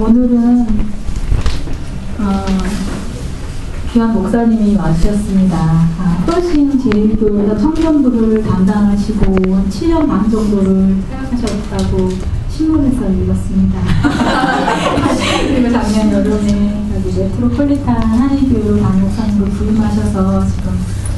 오늘은 어, 귀한 목사님이 와주셨습니다. 아, 훨씬 제일교회에서 청년부를 담당하시고 7년 반 정도를 사역하셨다고 신문에서 읽었습니다. 그리고 작년 여름에 여기 메트로폴리탄 한인교회로 담목사님으로 부임하셔서 지금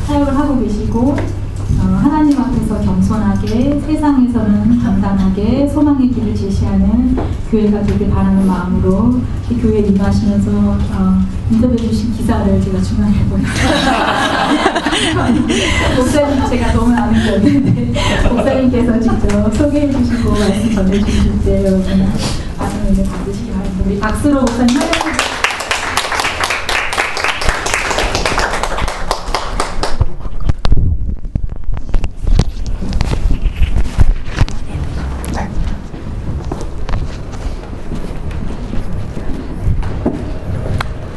사역을 하고 계시고 어, 하나님 앞에서 겸손하게 세상에서는 당당하게 소망의 길을 제시하는 교회가 되길 바라는 마음으로 이 교회에 임하시면서 어, 인터뷰해 주신 기사를 제가 중간에 보냈어요. 목사님 제가 너무 게 없는데 목사님께서 직접 소개해 주시고 말씀 전해 주실 때 여러분 은혜 받으시기 바랍니다. 우리 박수로 목사님 환영해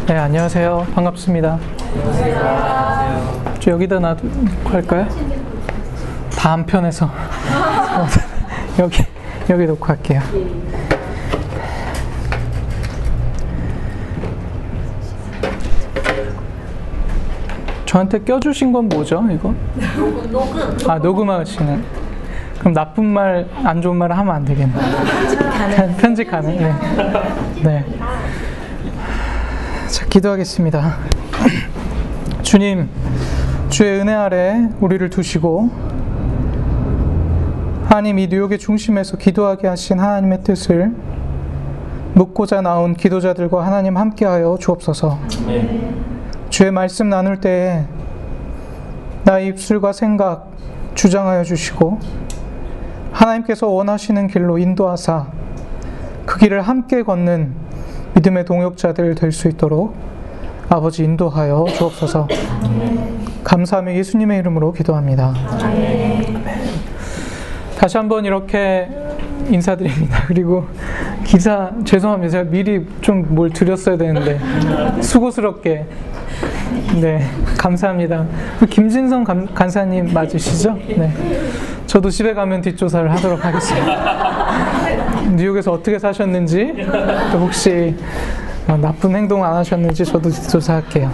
네, 안녕하세요. 반갑습니다. 안녕하세요. 저 여기다 놔두고 할까요? 다음 편에서. 어, 여기, 여기 놓고 할게요. 저한테 껴주신 건 뭐죠, 이거? 녹음. 아, 녹음하시는. 그럼 나쁜 말, 안 좋은 말 하면 안 되겠네. 편집 가능. 편집 가능. 네. 네. 자, 기도하겠습니다. 주님, 주의 은혜 아래 우리를 두시고 하나님 이 뉴욕의 중심에서 기도하게 하신 하나님의 뜻을 묻고자 나온 기도자들과 하나님 함께하여 주옵소서. 주의 말씀 나눌 때에 나의 입술과 생각 주장하여 주시고 하나님께서 원하시는 길로 인도하사 그 길을 함께 걷는 믿음의 동역자들 될 수 있도록 아버지 인도하여 주옵소서. 감사하며 예수님의 이름으로 기도합니다. 다시 한번 이렇게 인사드립니다. 그리고 기사 죄송합니다. 제가 미리 좀 뭘 드렸어야 되는데 수고스럽게 네 감사합니다. 김진성 감, 간사님 맞으시죠? 네. 저도 집에 가면 뒷조사를 하도록 하겠습니다. 뉴욕에서 어떻게 사셨는지 또 혹시 나쁜 행동 안 하셨는지 저도 뒷조사할게요.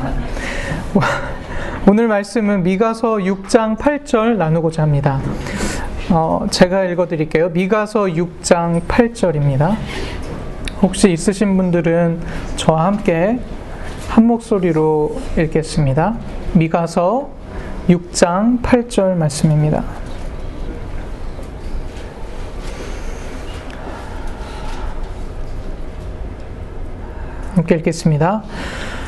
오늘 말씀은 미가서 6장 8절 나누고자 합니다. 어, 제가 읽어드릴게요. 미가서 6장 8절입니다. 혹시 있으신 분들은 저와 함께 한 목소리로 읽겠습니다. 미가서 6장 8절 말씀입니다. 함께 읽겠습니다.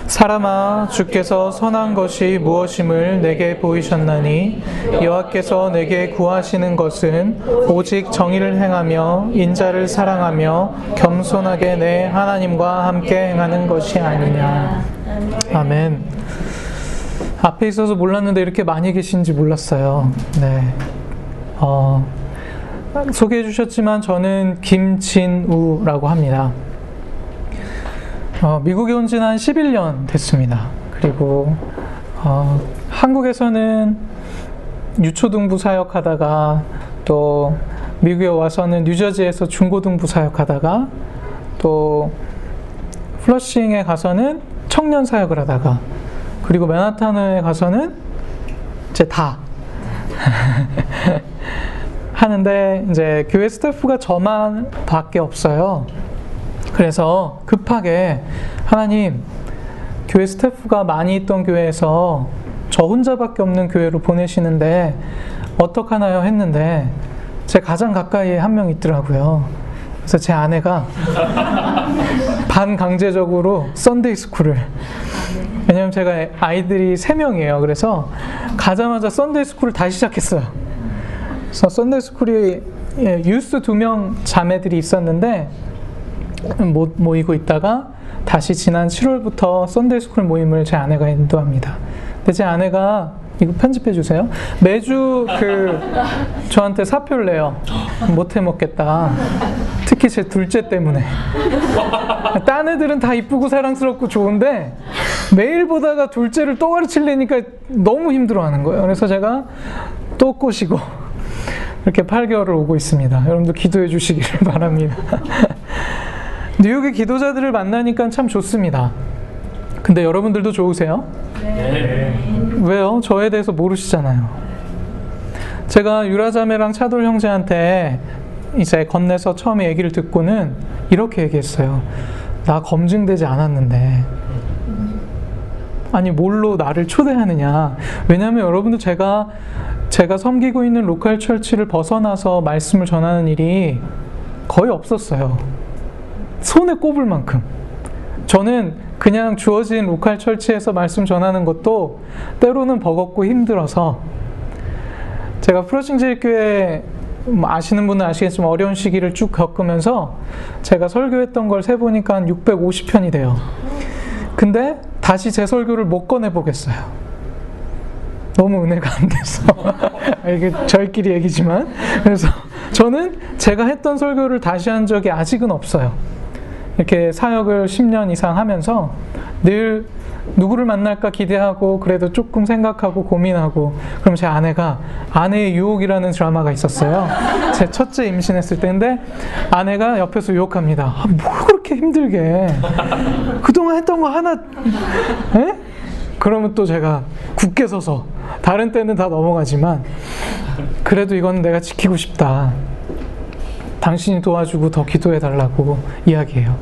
사람아 주께서 선한 것이 무엇임을 내게 보이셨나니 여호와께서 내게 구하시는 것은 오직 정의를 행하며 인자를 사랑하며 겸손하게 내 하나님과 함께 행하는 것이 아니냐. 아멘. 앞에 있어서 몰랐는데 이렇게 많이 계신지 몰랐어요. 네. 어, 소개해 주셨지만 저는 김진우라고 합니다. 어, 미국에 온 지는 한 11년 됐습니다. 그리고 어, 한국에서는 유초등부 사역하다가 또 미국에 와서는 뉴저지에서 중고등부 사역하다가 또 플러싱에 가서는 청년 사역을 하다가 그리고 맨하탄에 가서는 이제 다 하는데 이제 교회 스태프가 저만 밖에 없어요. 그래서 급하게 하나님 교회 스태프가 많이 있던 교회에서 저 혼자밖에 없는 교회로 보내시는데 어떡하나요 했는데 제 가장 가까이에 한 명 있더라고요. 그래서 제 아내가 반강제적으로 Sunday school을 왜냐면 제가 아이들이 세 명이에요. 그래서 가자마자 Sunday school을 다시 시작했어요. 그래서 Sunday school이 예, 유스 두 명 자매들이 있었는데 모이고 있다가 다시 지난 7월부터 Sunday school 모임을 제 아내가 인도합니다. 근데 제 아내가 이거 편집해 주세요. 매주 그 저한테 사표를 내요. 못해 먹겠다. 특히 제 둘째 때문에. 딴 애들은 다 이쁘고 사랑스럽고 좋은데 매일 보다가 둘째를 또 가르치려니까 너무 힘들어하는 거예요. 그래서 제가 또 꼬시고 이렇게 8개월을 오고 있습니다. 여러분도 기도해 주시기를 바랍니다. 뉴욕의 기도자들을 만나니까 참 좋습니다. 근데 여러분들도 좋으세요? 네. 왜요? 저에 대해서 모르시잖아요. 제가 유라자매랑 차돌 형제한테 이제 건네서 처음에 얘기를 듣고는 이렇게 얘기했어요. 나 검증되지 않았는데. 아니, 뭘로 나를 초대하느냐. 왜냐하면 여러분들 제가, 제가 섬기고 있는 로컬 철치를 벗어나서 말씀을 전하는 일이 거의 없었어요. 손에 꼽을 만큼. 저는 그냥 주어진 로컬 철치에서 말씀 전하는 것도 때로는 버겁고 힘들어서 제가 프로싱 제일교회 뭐 아시는 분은 아시겠지만 어려운 시기를 쭉 겪으면서 제가 설교했던 걸 세보니까 한 650편이 돼요. 근데 다시 제 설교를 못 꺼내 보겠어요. 너무 은혜가 안 돼서 이게 저희끼리 얘기지만 그래서 저는 제가 했던 설교를 다시 한 적이 아직은 없어요. 이렇게 사역을 10년 이상 하면서 늘 누구를 만날까 기대하고 그래도 조금 생각하고 고민하고 그럼 제 아내가 아내의 유혹이라는 드라마가 있었어요. 제 첫째 임신했을 때인데 아내가 옆에서 유혹합니다. 아, 뭘 그렇게 힘들게 그동안 했던 거 하나 에? 그러면 또 제가 굳게 서서 다른 때는 다 넘어가지만 그래도 이건 내가 지키고 싶다. 당신이 도와주고 더 기도해 달라고 이야기해요.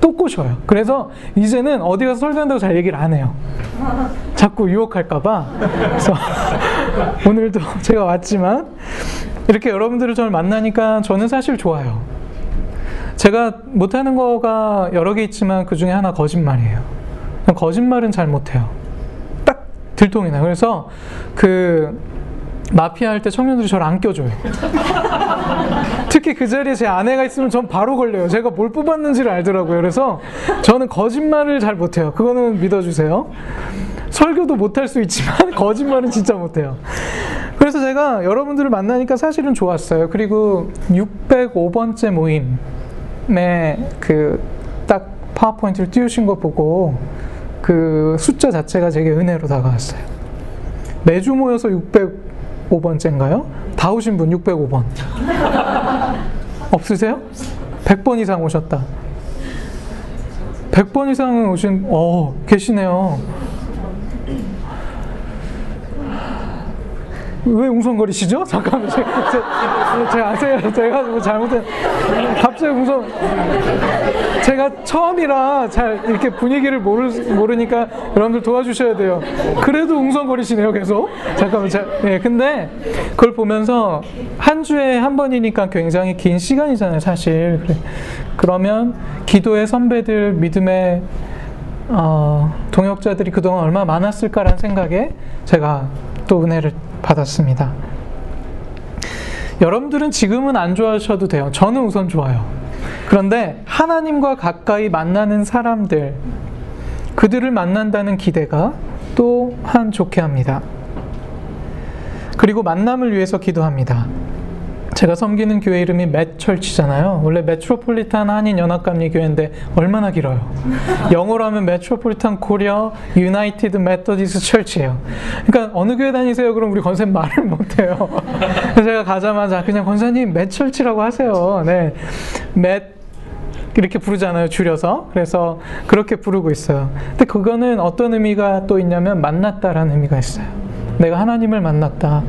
또 꼬셔요. 그래서 이제는 어디 가서 설교한다고 잘 얘기를 안 해요. 자꾸 유혹할까봐. 그래서 오늘도 제가 왔지만 이렇게 여러분들을 저를 만나니까 저는 사실 좋아요. 제가 못하는 거가 여러 개 있지만 그 중에 하나 거짓말이에요. 거짓말은 잘 못해요. 딱 들통이 나요. 그래서 그 마피아 할 때 청년들이 저를 안 껴줘요. 특히 그 자리에 제 아내가 있으면 전 바로 걸려요. 제가 뭘 뽑았는지를 알더라고요. 그래서 저는 거짓말을 잘 못해요. 그거는 믿어주세요. 설교도 못할 수 있지만 거짓말은 진짜 못해요. 그래서 제가 여러분들을 만나니까 사실은 좋았어요. 그리고 605번째 모임에 그 딱 파워포인트를 띄우신 거 보고 그 숫자 자체가 제게 은혜로 다가왔어요. 매주 모여서 605번째인가요? 다 오신 분 605번. 없으세요? 100번 이상 오셨다. 100번 이상 오신, 어, 계시네요. 왜 웅성거리시죠? 잠깐만, 제가, 제가, 제가, 제가 뭐 잘못된, 갑자기 웅성, 제가 처음이라 잘 이렇게 분위기를 모르, 모르니까 여러분들 도와주셔야 돼요. 그래도 웅성거리시네요, 계속. 잠깐만, 자, 네, 근데 그걸 보면서 한 주에 한 번이니까 굉장히 긴 시간이잖아요, 사실. 그래. 그러면 기도의 선배들, 믿음의 어, 동역자들이 그동안 얼마나 많았을까라는 생각에 제가 또 은혜를 받았습니다. 여러분들은 지금은 안 좋아하셔도 돼요. 저는 우선 좋아요. 그런데 하나님과 가까이 만나는 사람들, 그들을 만난다는 기대가 또한 좋게 합니다. 그리고 만남을 위해서 기도합니다. 제가 섬기는 교회 이름이 맷철치잖아요. 원래 메트로폴리탄 한인 연합감리 교회인데 얼마나 길어요. 영어로 하면 Metropolitan Korean United Methodist Church예요. 그러니까 어느 교회 다니세요? 그럼 우리 권사님 말을 못 해요. 그래서 제가 가자마자 그냥 권사님 Met Church라고 하세요. 네. Met 이렇게 부르잖아요, 줄여서. 그래서 그렇게 부르고 있어요. 근데 그거는 어떤 의미가 또 있냐면 만났다라는 의미가 있어요. 내가 하나님을 만났다.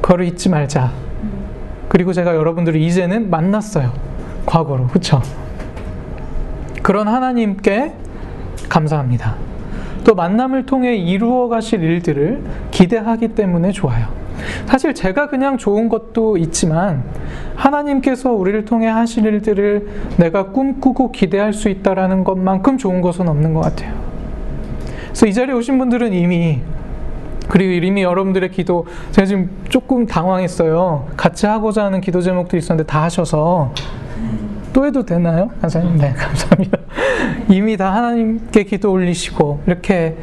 그거를 잊지 말자. 그리고 제가 여러분들을 이제는 만났어요. 과거로. 그쵸? 그런 하나님께 감사합니다. 또 만남을 통해 이루어 가실 일들을 기대하기 때문에 좋아요. 사실 제가 그냥 좋은 것도 있지만 하나님께서 우리를 통해 하실 일들을 내가 꿈꾸고 기대할 수 있다라는 것만큼 좋은 것은 없는 것 같아요. 그래서 이 자리에 오신 분들은 이미 그리고 이미 여러분들의 기도 제가 지금 조금 당황했어요. 같이 하고자 하는 기도 제목도 있었는데 다 하셔서 또 해도 되나요? 간사님? 네, 감사합니다. 이미 다 하나님께 기도 올리시고 이렇게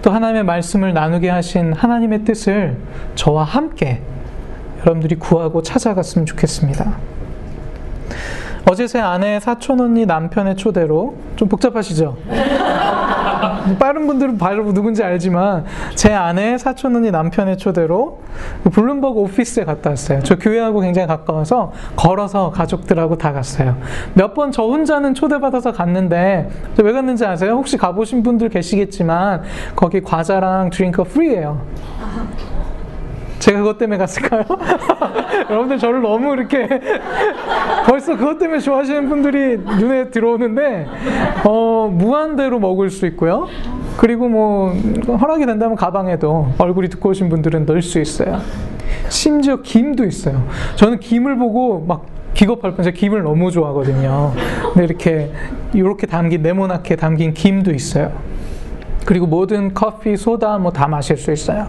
또 하나님의 말씀을 나누게 하신 하나님의 뜻을 저와 함께 여러분들이 구하고 찾아갔으면 좋겠습니다. 어제 제 아내 사촌 언니 남편의 초대로 좀 복잡하시죠? 빠른 분들은 바로 누군지 알지만 제 아내 사촌 언니 남편의 초대로 그 블룸버그 오피스에 갔다 왔어요. 저 교회하고 굉장히 가까워서 걸어서 가족들하고 다 갔어요. 몇 번 저 혼자는 초대받아서 갔는데 왜 갔는지 아세요? 혹시 가보신 분들 계시겠지만 거기 과자랑 drink free예요. 제가 그것 때문에 갔을까요? 여러분들 저를 너무 이렇게 벌써 그것 때문에 좋아하시는 분들이 눈에 들어오는데 어, 무한대로 먹을 수 있고요. 그리고 뭐 허락이 된다면 가방에도 얼굴이 두꺼우신 분들은 넣을 수 있어요. 심지어 김도 있어요. 저는 김을 보고 막 기겁할 뻔. 제가 김을 너무 좋아하거든요. 근데 이렇게 이렇게 담긴 네모나게 담긴 김도 있어요. 그리고 모든 커피, 소다 뭐 다 마실 수 있어요.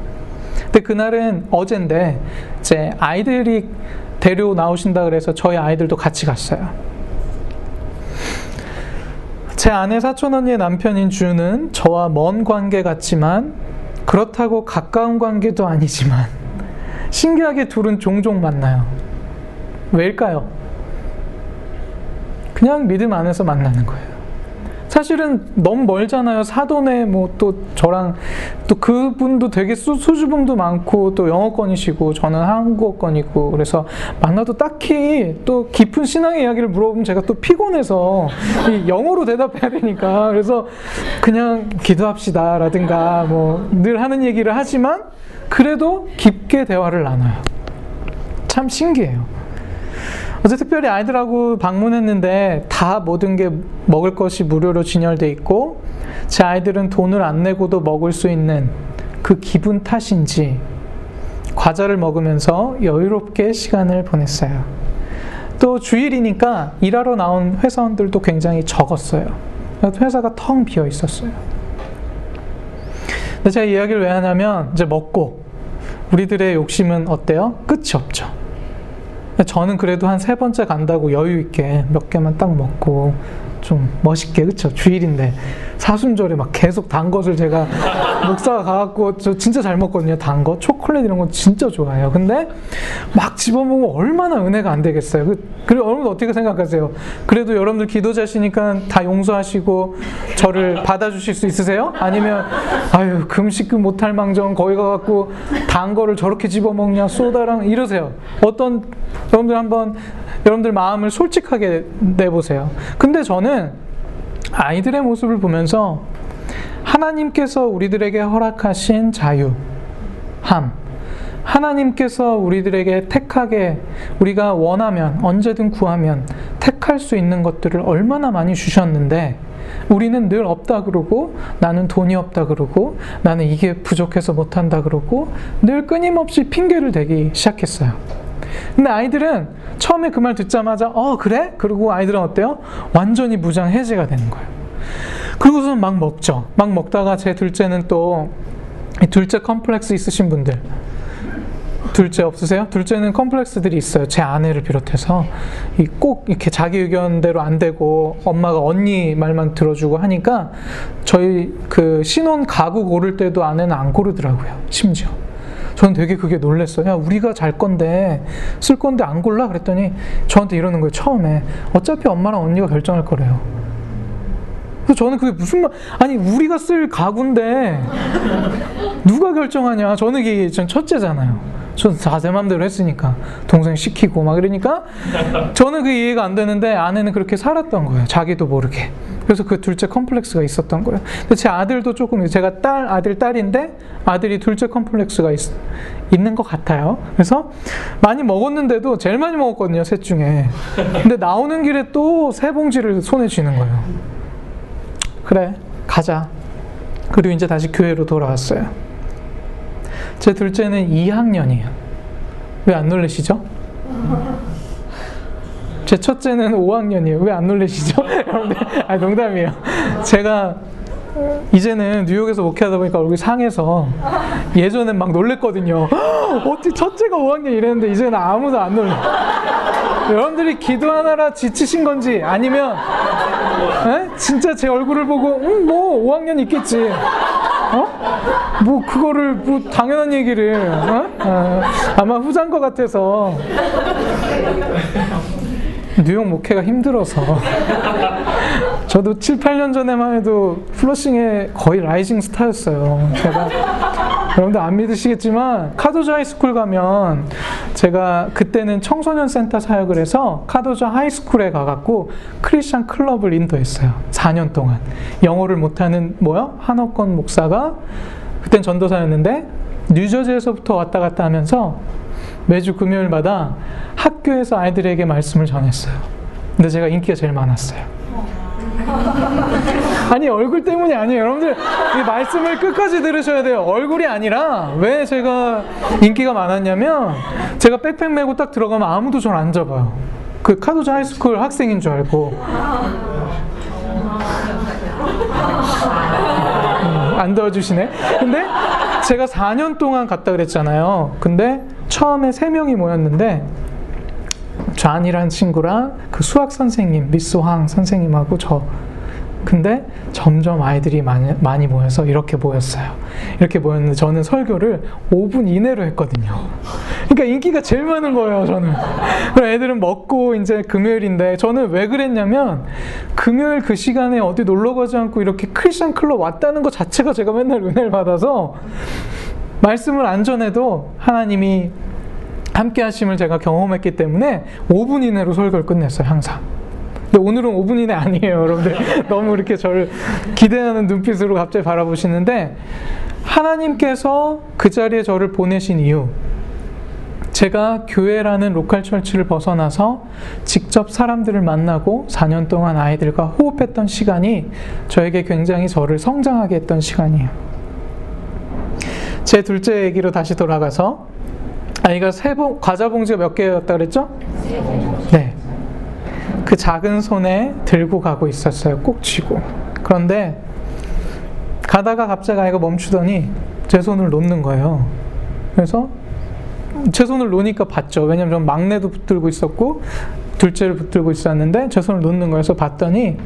근데 그날은 어젠데 제 아이들이 데려 나오신다 그래서 저희 아이들도 같이 갔어요. 제 아내 사촌 언니의 남편인 주는 저와 먼 관계 같지만 그렇다고 가까운 관계도 아니지만 신기하게 둘은 종종 만나요. 왜일까요? 그냥 믿음 안에서 만나는 거예요. 사실은 너무 멀잖아요. 사돈에 뭐 또 저랑 또 그분도 되게 수, 수줍음도 많고 또 영어권이시고 저는 한국어권이고 그래서 만나도 딱히 또 깊은 신앙의 이야기를 물어보면 제가 또 피곤해서 영어로 대답해야 되니까 그래서 그냥 기도합시다라든가 뭐 늘 하는 얘기를 하지만 그래도 깊게 대화를 나눠요. 참 신기해요. 어제 특별히 아이들하고 방문했는데 다 모든 게 먹을 것이 무료로 진열돼 있고 제 아이들은 돈을 안 내고도 먹을 수 있는 그 기분 탓인지 과자를 먹으면서 여유롭게 시간을 보냈어요. 또 주일이니까 일하러 나온 회사원들도 굉장히 적었어요. 회사가 텅 비어 있었어요. 근데 제가 이야기를 왜 하냐면 이제 먹고 우리들의 욕심은 어때요? 끝이 없죠. 저는 그래도 한 세 번째 간다고 여유 있게 몇 개만 딱 먹고 좀 멋있게 그쵸? 주일인데 사순절에 막 계속 단 것을 제가 목사가 가갖고 저 진짜 잘 먹거든요 단 거. 초콜릿 이런 거 진짜 좋아해요. 근데 막 집어먹으면 얼마나 은혜가 안 되겠어요. 그, 그래 여러분 어떻게 생각하세요? 그래도 여러분들 기도자시니까 다 용서하시고 저를 받아주실 수 있으세요? 아니면 아유 금식 못할 망정 거기 가갖고 단 거를 저렇게 집어먹냐 소다랑 이러세요. 어떤 여러분들 한번 여러분들 마음을 솔직하게 내보세요. 근데 저는 아이들의 모습을 보면서 하나님께서 우리들에게 허락하신 자유, 함, 하나님께서 우리들에게 택하게 우리가 원하면 언제든 구하면 택할 수 있는 것들을 얼마나 많이 주셨는데 우리는 늘 없다 그러고 나는 돈이 없다 그러고 나는 이게 부족해서 못한다 그러고 늘 끊임없이 핑계를 대기 시작했어요. 근데 아이들은 처음에 그 말 듣자마자 어 그래? 그리고 아이들은 어때요? 완전히 무장 해제가 되는 거예요. 그리고서 막 먹죠. 막 먹다가 제 둘째는 또 둘째 컴플렉스 있으신 분들 둘째 없으세요? 둘째는 컴플렉스들이 있어요. 제 아내를 비롯해서 꼭 이렇게 자기 의견대로 안 되고 엄마가 언니 말만 들어주고 하니까 저희 그 신혼 가구 고를 때도 아내는 안 고르더라고요. 심지어. 저는 되게 그게 놀랬어요. 야, 우리가 잘 건데, 쓸 건데 안 골라? 그랬더니 저한테 이러는 거예요, 처음에. 어차피 엄마랑 언니가 결정할 거래요. 그래서 저는 그게 무슨 말, 아니, 우리가 쓸 가구인데, 누가 결정하냐? 저는 이게 전 첫째잖아요. 저는 다제 맘대로 했으니까. 동생 시키고 막 이러니까, 저는 그 이해가 안 되는데, 아내는 그렇게 살았던 거예요. 자기도 모르게. 그래서 그 둘째 컴플렉스가 있었던 거예요. 근데 제 아들도 조금 제가 딸 아들 딸인데 아들이 둘째 컴플렉스가 있, 있는 것 같아요. 그래서 많이 먹었는데도 제일 많이 먹었거든요 셋 중에. 근데 나오는 길에 또 세 봉지를 손에 쥐는 거예요. 그래 가자. 그리고 이제 다시 교회로 돌아왔어요. 제 둘째는 2학년이에요. 왜 안 놀라시죠? 제 첫째는 5학년이에요. 왜 안? 여러분들, 아 농담이에요. 제가 이제는 뉴욕에서 목회하다 보니까 얼굴이 상해서 예전엔 막 놀랬거든요. 어떻게 첫째가 5학년 이랬는데 이제는 아무도 안 놀래. 여러분들이 기도하느라 지치신 건지 아니면 에? 진짜 제 얼굴을 보고 음, 뭐 5학년 있겠지. 어? 뭐 그거를 뭐 당연한 얘기를 어? 아, 아마 후자인 것 같아서 뉴욕 목회가 힘들어서 저도 7, 8년 전에만 해도 플러싱의 거의 rising star였어요. 제가 여러분들 안 믿으시겠지만 Cardozo High School 가면 제가 그때는 청소년 센터 사역을 해서 Cardozo High School에 가갖고 크리스천 클럽을 인도했어요. 4년 동안 영어를 못하는 뭐야 한옥권 목사가 그땐 전도사였는데 뉴저지에서부터 왔다 갔다 하면서 매주 금요일마다 학교에서 아이들에게 말씀을 전했어요. 근데 제가 인기가 제일 많았어요. 아니 얼굴 때문이 아니에요. 여러분들 이 말씀을 끝까지 들으셔야 돼요. 얼굴이 아니라 왜 제가 인기가 많았냐면 제가 백팩 메고 딱 들어가면 아무도 저를 안 잡아요. 그 Cardozo High School 학생인 줄 알고 음, 안 도와주시네. 근데 제가 4년 동안 갔다 그랬잖아요. 근데 처음에 3명이 모였는데 좌안이라는 친구랑 그 수학 선생님, 미스 황 선생님하고 저. 근데 점점 아이들이 많이, 많이 모여서 이렇게 모였어요. 이렇게 모였는데 저는 설교를 5분 이내로 했거든요. 그러니까 인기가 제일 많은 거예요, 저는. 그럼 애들은 먹고 이제 금요일인데 저는 왜 그랬냐면 금요일 그 시간에 어디 놀러 가지 않고 이렇게 크리스천 클럽 왔다는 것 자체가 제가 맨날 은혜를 받아서 말씀을 안 전해도 하나님이 함께 하심을 제가 경험했기 때문에 5분 이내로 설교를 끝냈어요, 항상. 근데 오늘은 5분 이내 아니에요, 여러분들. 너무 이렇게 저를 기대하는 눈빛으로 갑자기 바라보시는데, 하나님께서 그 자리에 저를 보내신 이유, 제가 교회라는 로컬 철치를 벗어나서 직접 사람들을 만나고 4년 동안 아이들과 호흡했던 시간이 저에게 굉장히 저를 성장하게 했던 시간이에요. 제 둘째 얘기로 다시 돌아가서 아이가 세 봉, 과자 봉지가 몇 개였다 그랬죠? 네. 그 작은 손에 들고 가고 있었어요. 꼭 쥐고. 그런데 가다가 갑자기 아이가 멈추더니 제 손을 놓는 거예요. 그래서 제 손을 놓으니까 봤죠. 왜냐면 전 막내도 붙들고 있었고 둘째를 붙들고 있었는데 제 손을 놓는. 그래서 봤더니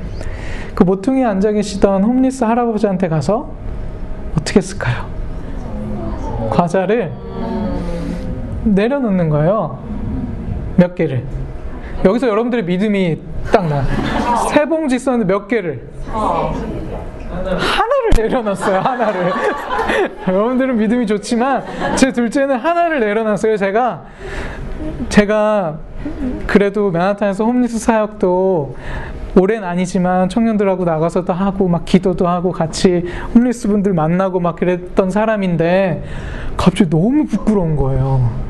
그 모퉁이에 앉아 계시던 홈리스 할아버지한테 가서 어떻게 했을까요? 과자를 내려놓는 거예요. 몇 개를. 여기서 여러분들의 믿음이 딱 나. 세 봉지 썼는데 몇 개를? 하나를 내려놨어요, 하나를. 여러분들은 믿음이 좋지만, 제 둘째는 하나를 내려놨어요, 제가. 제가 그래도 맨하탄에서 홈리스 사역도 올해는 아니지만 청년들하고 나가서도 하고 막 기도도 하고 같이 홈리스 분들 만나고 막 그랬던 사람인데 갑자기 너무 부끄러운 거예요.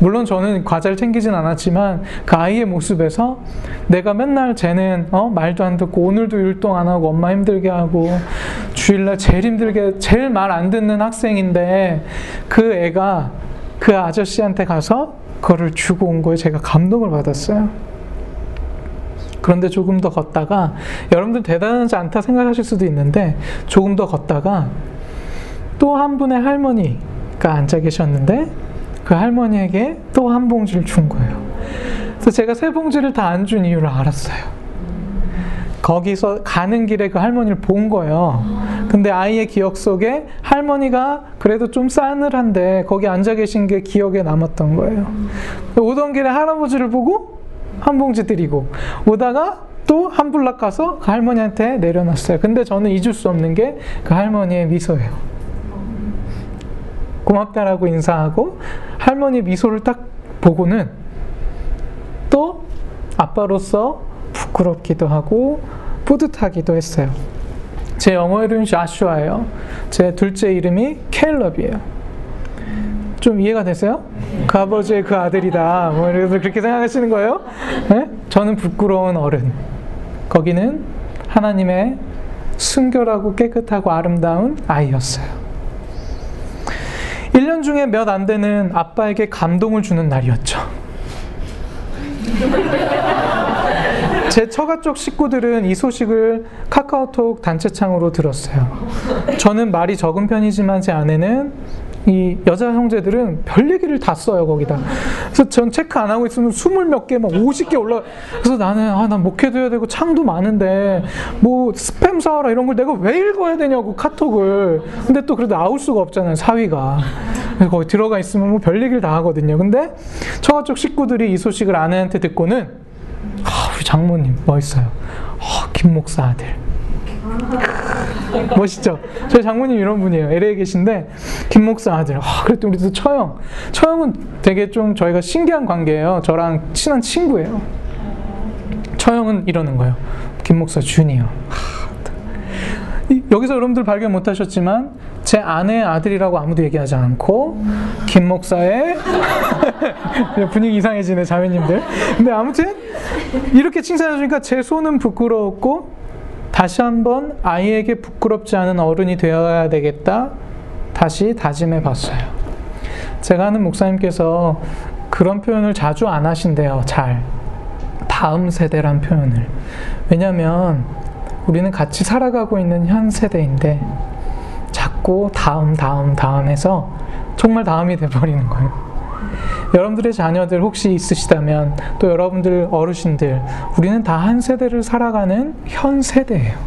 물론 저는 과자를 챙기진 않았지만 그 아이의 모습에서 내가 맨날 쟤는 어? 말도 안 듣고 오늘도 율동 안 하고 엄마 힘들게 하고 주일날 제일 힘들게 제일 말 안 듣는 학생인데 그 애가 그 아저씨한테 가서 그거를 주고 온 거에 제가 감동을 받았어요. 그런데 조금 더 걷다가 여러분들 대단하지 않다 생각하실 수도 있는데 조금 더 걷다가 또 한 분의 할머니가 앉아 계셨는데 그 할머니에게 또 한 봉지를 준 거예요. 그래서 제가 세 봉지를 다 안 준 이유를 알았어요. 거기서 가는 길에 그 할머니를 본 거예요. 근데 아이의 기억 속에 할머니가 그래도 좀 싸늘한데 거기 앉아 계신 게 기억에 남았던 거예요. 오던 길에 할아버지를 보고 한 봉지 드리고 오다가 또 한 블락 가서 그 할머니한테 내려놨어요. 근데 저는 잊을 수 없는 게 그 할머니의 미소예요. 고맙다라고 인사하고 할머니 미소를 딱 보고는 또 아빠로서 부끄럽기도 하고 뿌듯하기도 했어요. 제 영어 이름이 자슈아예요. 제 둘째 이름이 켈럽이에요. 좀 이해가 되세요? 그 아버지의 그 아들이다. 뭐 그래서 그렇게 생각하시는 거예요? 네? 저는 부끄러운 어른. 거기는 하나님의 순결하고 깨끗하고 아름다운 아이였어요. 1년 중에 몇 안 되는 아빠에게 감동을 주는 날이었죠. 제 처가 쪽 식구들은 이 소식을 카카오톡 단체창으로 들었어요. 저는 말이 적은 편이지만 제 아내는 이 여자 형제들은 별 얘기를 다 써요 거기다. 그래서 전 체크 안 하고 있으면 스물 몇 개, 막 오십 개 올라. 그래서 나는 아난 목회도 해야 되고 창도 많은데 뭐 스팸 사와라 이런 걸 내가 왜 읽어야 되냐고 카톡을. 근데 또 그래도 아울 수가 없잖아요 사위가. 그래서 거기 들어가 있으면 뭐 별 얘기를 다 하거든요. 근데 처가 쪽 식구들이 이 소식을 아내한테 듣고는 아, 우리 장모님 멋있어요. 아, 김 목사 아들. 멋있죠? 저희 장모님 이런 분이에요. LA에 계신데 김 목사 아들. 아, 그랬더니 우리도 처형. 처형은 되게 좀 저희가 신기한 관계예요. 저랑 친한 친구예요. 처형은 이러는 거예요. 김 목사 준이요. 여기서 여러분들 발견 못 하셨지만 제 아내의 아들이라고 아무도 얘기하지 않고 김 목사의 분위기 이상해지네 자매님들. 근데 아무튼 이렇게 칭찬해 주니까 제 손은 부끄러웠고 다시 한번 아이에게 부끄럽지 않은 어른이 되어야 되겠다. 다시 다짐해 봤어요. 제가 아는 목사님께서 그런 표현을 자주 안 하신대요. 잘. 다음 세대란 표현을. 왜냐면 우리는 같이 살아가고 있는 현 세대인데 자꾸 다음, 다음, 다음 해서 정말 다음이 돼버리는 거예요. 여러분들의 자녀들 혹시 있으시다면 또 여러분들 어르신들 우리는 다 한 세대를 살아가는 현 세대예요.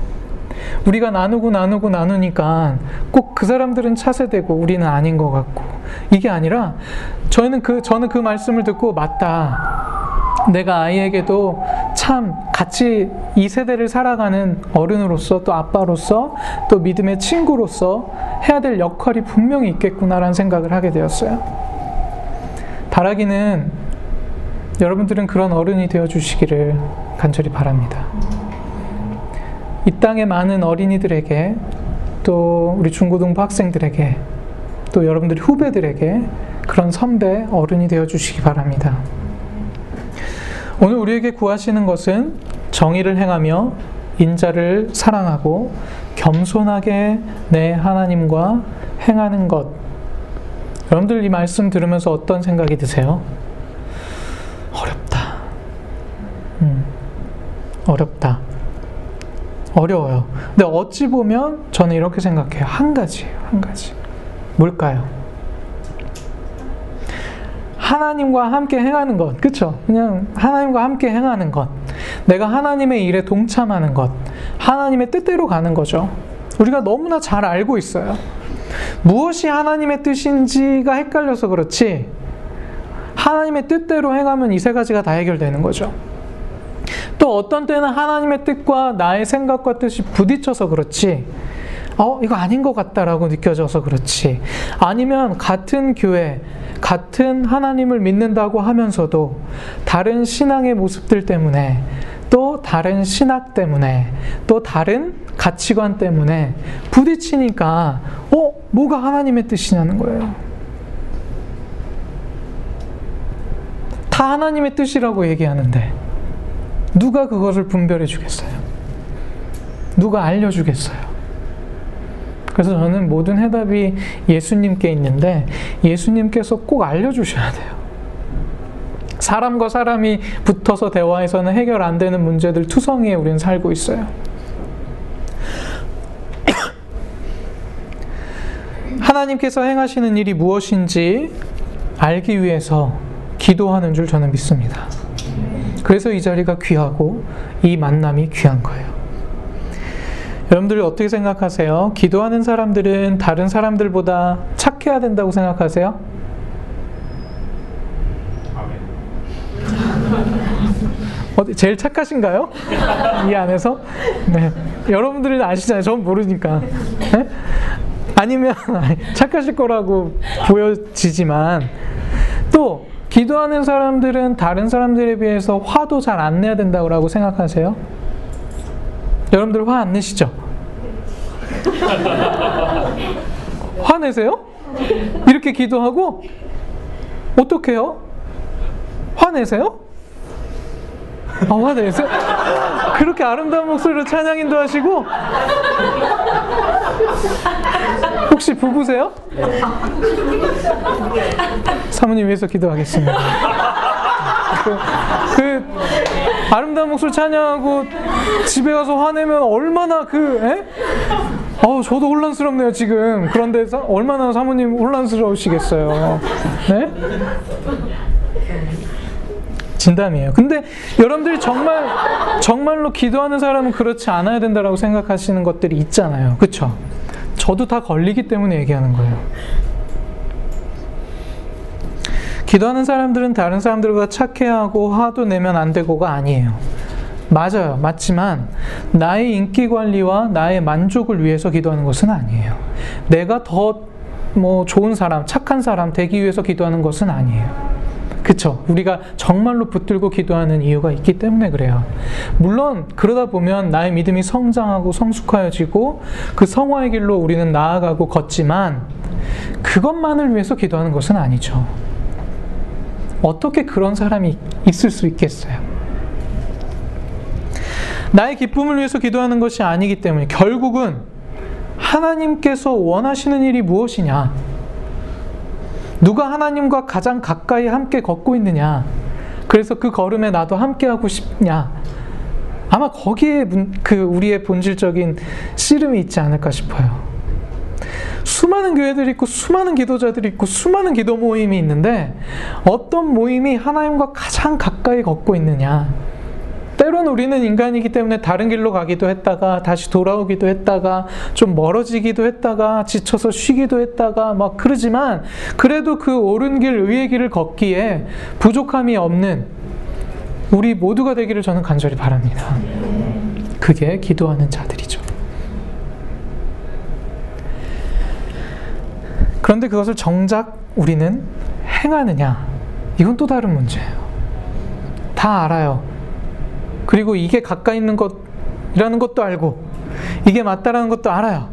우리가 나누고 나누고 나누니까 꼭 그 사람들은 차세대고 우리는 아닌 것 같고 이게 아니라 저는 그 저는 그 말씀을 듣고 맞다. 내가 아이에게도 참 같이 이 세대를 살아가는 어른으로서 또 아빠로서 또 믿음의 친구로서 해야 될 역할이 분명히 있겠구나라는 생각을 하게 되었어요. 바라기는 여러분들은 그런 어른이 되어 주시기를 간절히 바랍니다. 이 땅의 많은 어린이들에게 또 우리 중고등부 학생들에게 또 여러분들이 후배들에게 그런 선배 어른이 되어 주시기 바랍니다. 오늘 우리에게 구하시는 것은 정의를 행하며 인자를 사랑하고 겸손하게 내 하나님과 행하는 것. 여러분들 이 말씀 들으면서 어떤 생각이 드세요? 어렵다. 음, 어렵다. 어려워요. 근데 어찌 보면 저는 이렇게 생각해요. 한 가지예요. 한 가지. 뭘까요? 하나님과 함께 행하는 것. 그쵸? 그냥 하나님과 함께 행하는 것. 내가 하나님의 일에 동참하는 것. 하나님의 뜻대로 가는 거죠. 우리가 너무나 잘 알고 있어요. 무엇이 하나님의 뜻인지가 헷갈려서 그렇지, 하나님의 뜻대로 행하면 이 세 가지가 다 해결되는 거죠. 또 어떤 때는 하나님의 뜻과 나의 생각과 뜻이 부딪혀서 그렇지, 어, 이거 아닌 것 같다라고 느껴져서 그렇지. 아니면 같은 교회, 같은 하나님을 믿는다고 하면서도 다른 신앙의 모습들 때문에 또 다른 신학 때문에 또 다른 가치관 때문에 부딪히니까 어, 뭐가 하나님의 뜻이냐는 거예요. 다 하나님의 뜻이라고 얘기하는데 누가 그것을 분별해 주겠어요? 누가 알려 주겠어요? 그래서 저는 모든 해답이 예수님께 있는데 예수님께서 꼭 알려주셔야 돼요. 사람과 사람이 붙어서 대화해서는 해결 안 되는 문제들 투성이에 우리는 살고 있어요. 하나님께서 행하시는 일이 무엇인지 알기 위해서 기도하는 줄 저는 믿습니다. 그래서 이 자리가 귀하고 이 만남이 귀한 거예요. 여러분들이 어떻게 생각하세요? 기도하는 사람들은 다른 사람들보다 착해야 된다고 생각하세요? 어디 제일 착하신가요? 이 안에서? 네. 여러분들은 아시잖아요. 전 모르니까. 네? 아니면 착하실 거라고 보여지지만 또 기도하는 사람들은 다른 사람들에 비해서 화도 잘 안 내야 된다고 생각하세요? 여러분들 화 안 내시죠? 화내세요? 이렇게 기도하고 어떻게요? 화내세요? 아, 화내세요? 그렇게 아름다운 목소리로 찬양인도 하시고 혹시 부부세요? 사모님 위해서 기도하겠습니다. 그, 그 아름다운 목소리 찬양하고 집에 가서 화내면 얼마나 그 에? 어 저도 혼란스럽네요 지금 그런데 사, 얼마나 사모님 혼란스러우시겠어요 네? 진담이에요. 근데 여러분들이 정말 정말로 기도하는 사람은 그렇지 않아야 된다라고 생각하시는 것들이 있잖아요. 그렇죠? 저도 다 걸리기 때문에 얘기하는 거예요. 기도하는 사람들은 다른 사람들보다 착해야 하고 화도 내면 안 되고가 아니에요. 맞아요. 맞지만 나의 인기 관리와 나의 만족을 위해서 기도하는 것은 아니에요. 내가 더 뭐 좋은 사람, 착한 사람 되기 위해서 기도하는 것은 아니에요. 그쵸? 우리가 정말로 붙들고 기도하는 이유가 있기 때문에 그래요. 물론 그러다 보면 나의 믿음이 성장하고 성숙하여지고 그 성화의 길로 우리는 나아가고 걷지만 그것만을 위해서 기도하는 것은 아니죠. 어떻게 그런 사람이 있을 수 있겠어요? 나의 기쁨을 위해서 기도하는 것이 아니기 때문에 결국은 하나님께서 원하시는 일이 무엇이냐? 누가 하나님과 가장 가까이 함께 걷고 있느냐? 그래서 그 걸음에 나도 함께하고 싶냐? 아마 거기에 그 우리의 본질적인 씨름이 있지 않을까 싶어요. 수많은 교회들이 있고 수많은 기도자들이 있고 수많은 기도 모임이 있는데 어떤 모임이 하나님과 가장 가까이 걷고 있느냐? 때로는 우리는 인간이기 때문에 다른 길로 가기도 했다가 다시 돌아오기도 했다가 좀 멀어지기도 했다가 지쳐서 쉬기도 했다가 막 그러지만 그래도 그 옳은 길, 의의 길을 걷기에 부족함이 없는 우리 모두가 되기를 저는 간절히 바랍니다. 그게 기도하는 자들이죠. 그런데 그것을 정작 우리는 행하느냐? 이건 또 다른 문제예요. 다 알아요. 그리고 이게 가까이 있는 것이라는 것도 알고 이게 맞다라는 것도 알아요.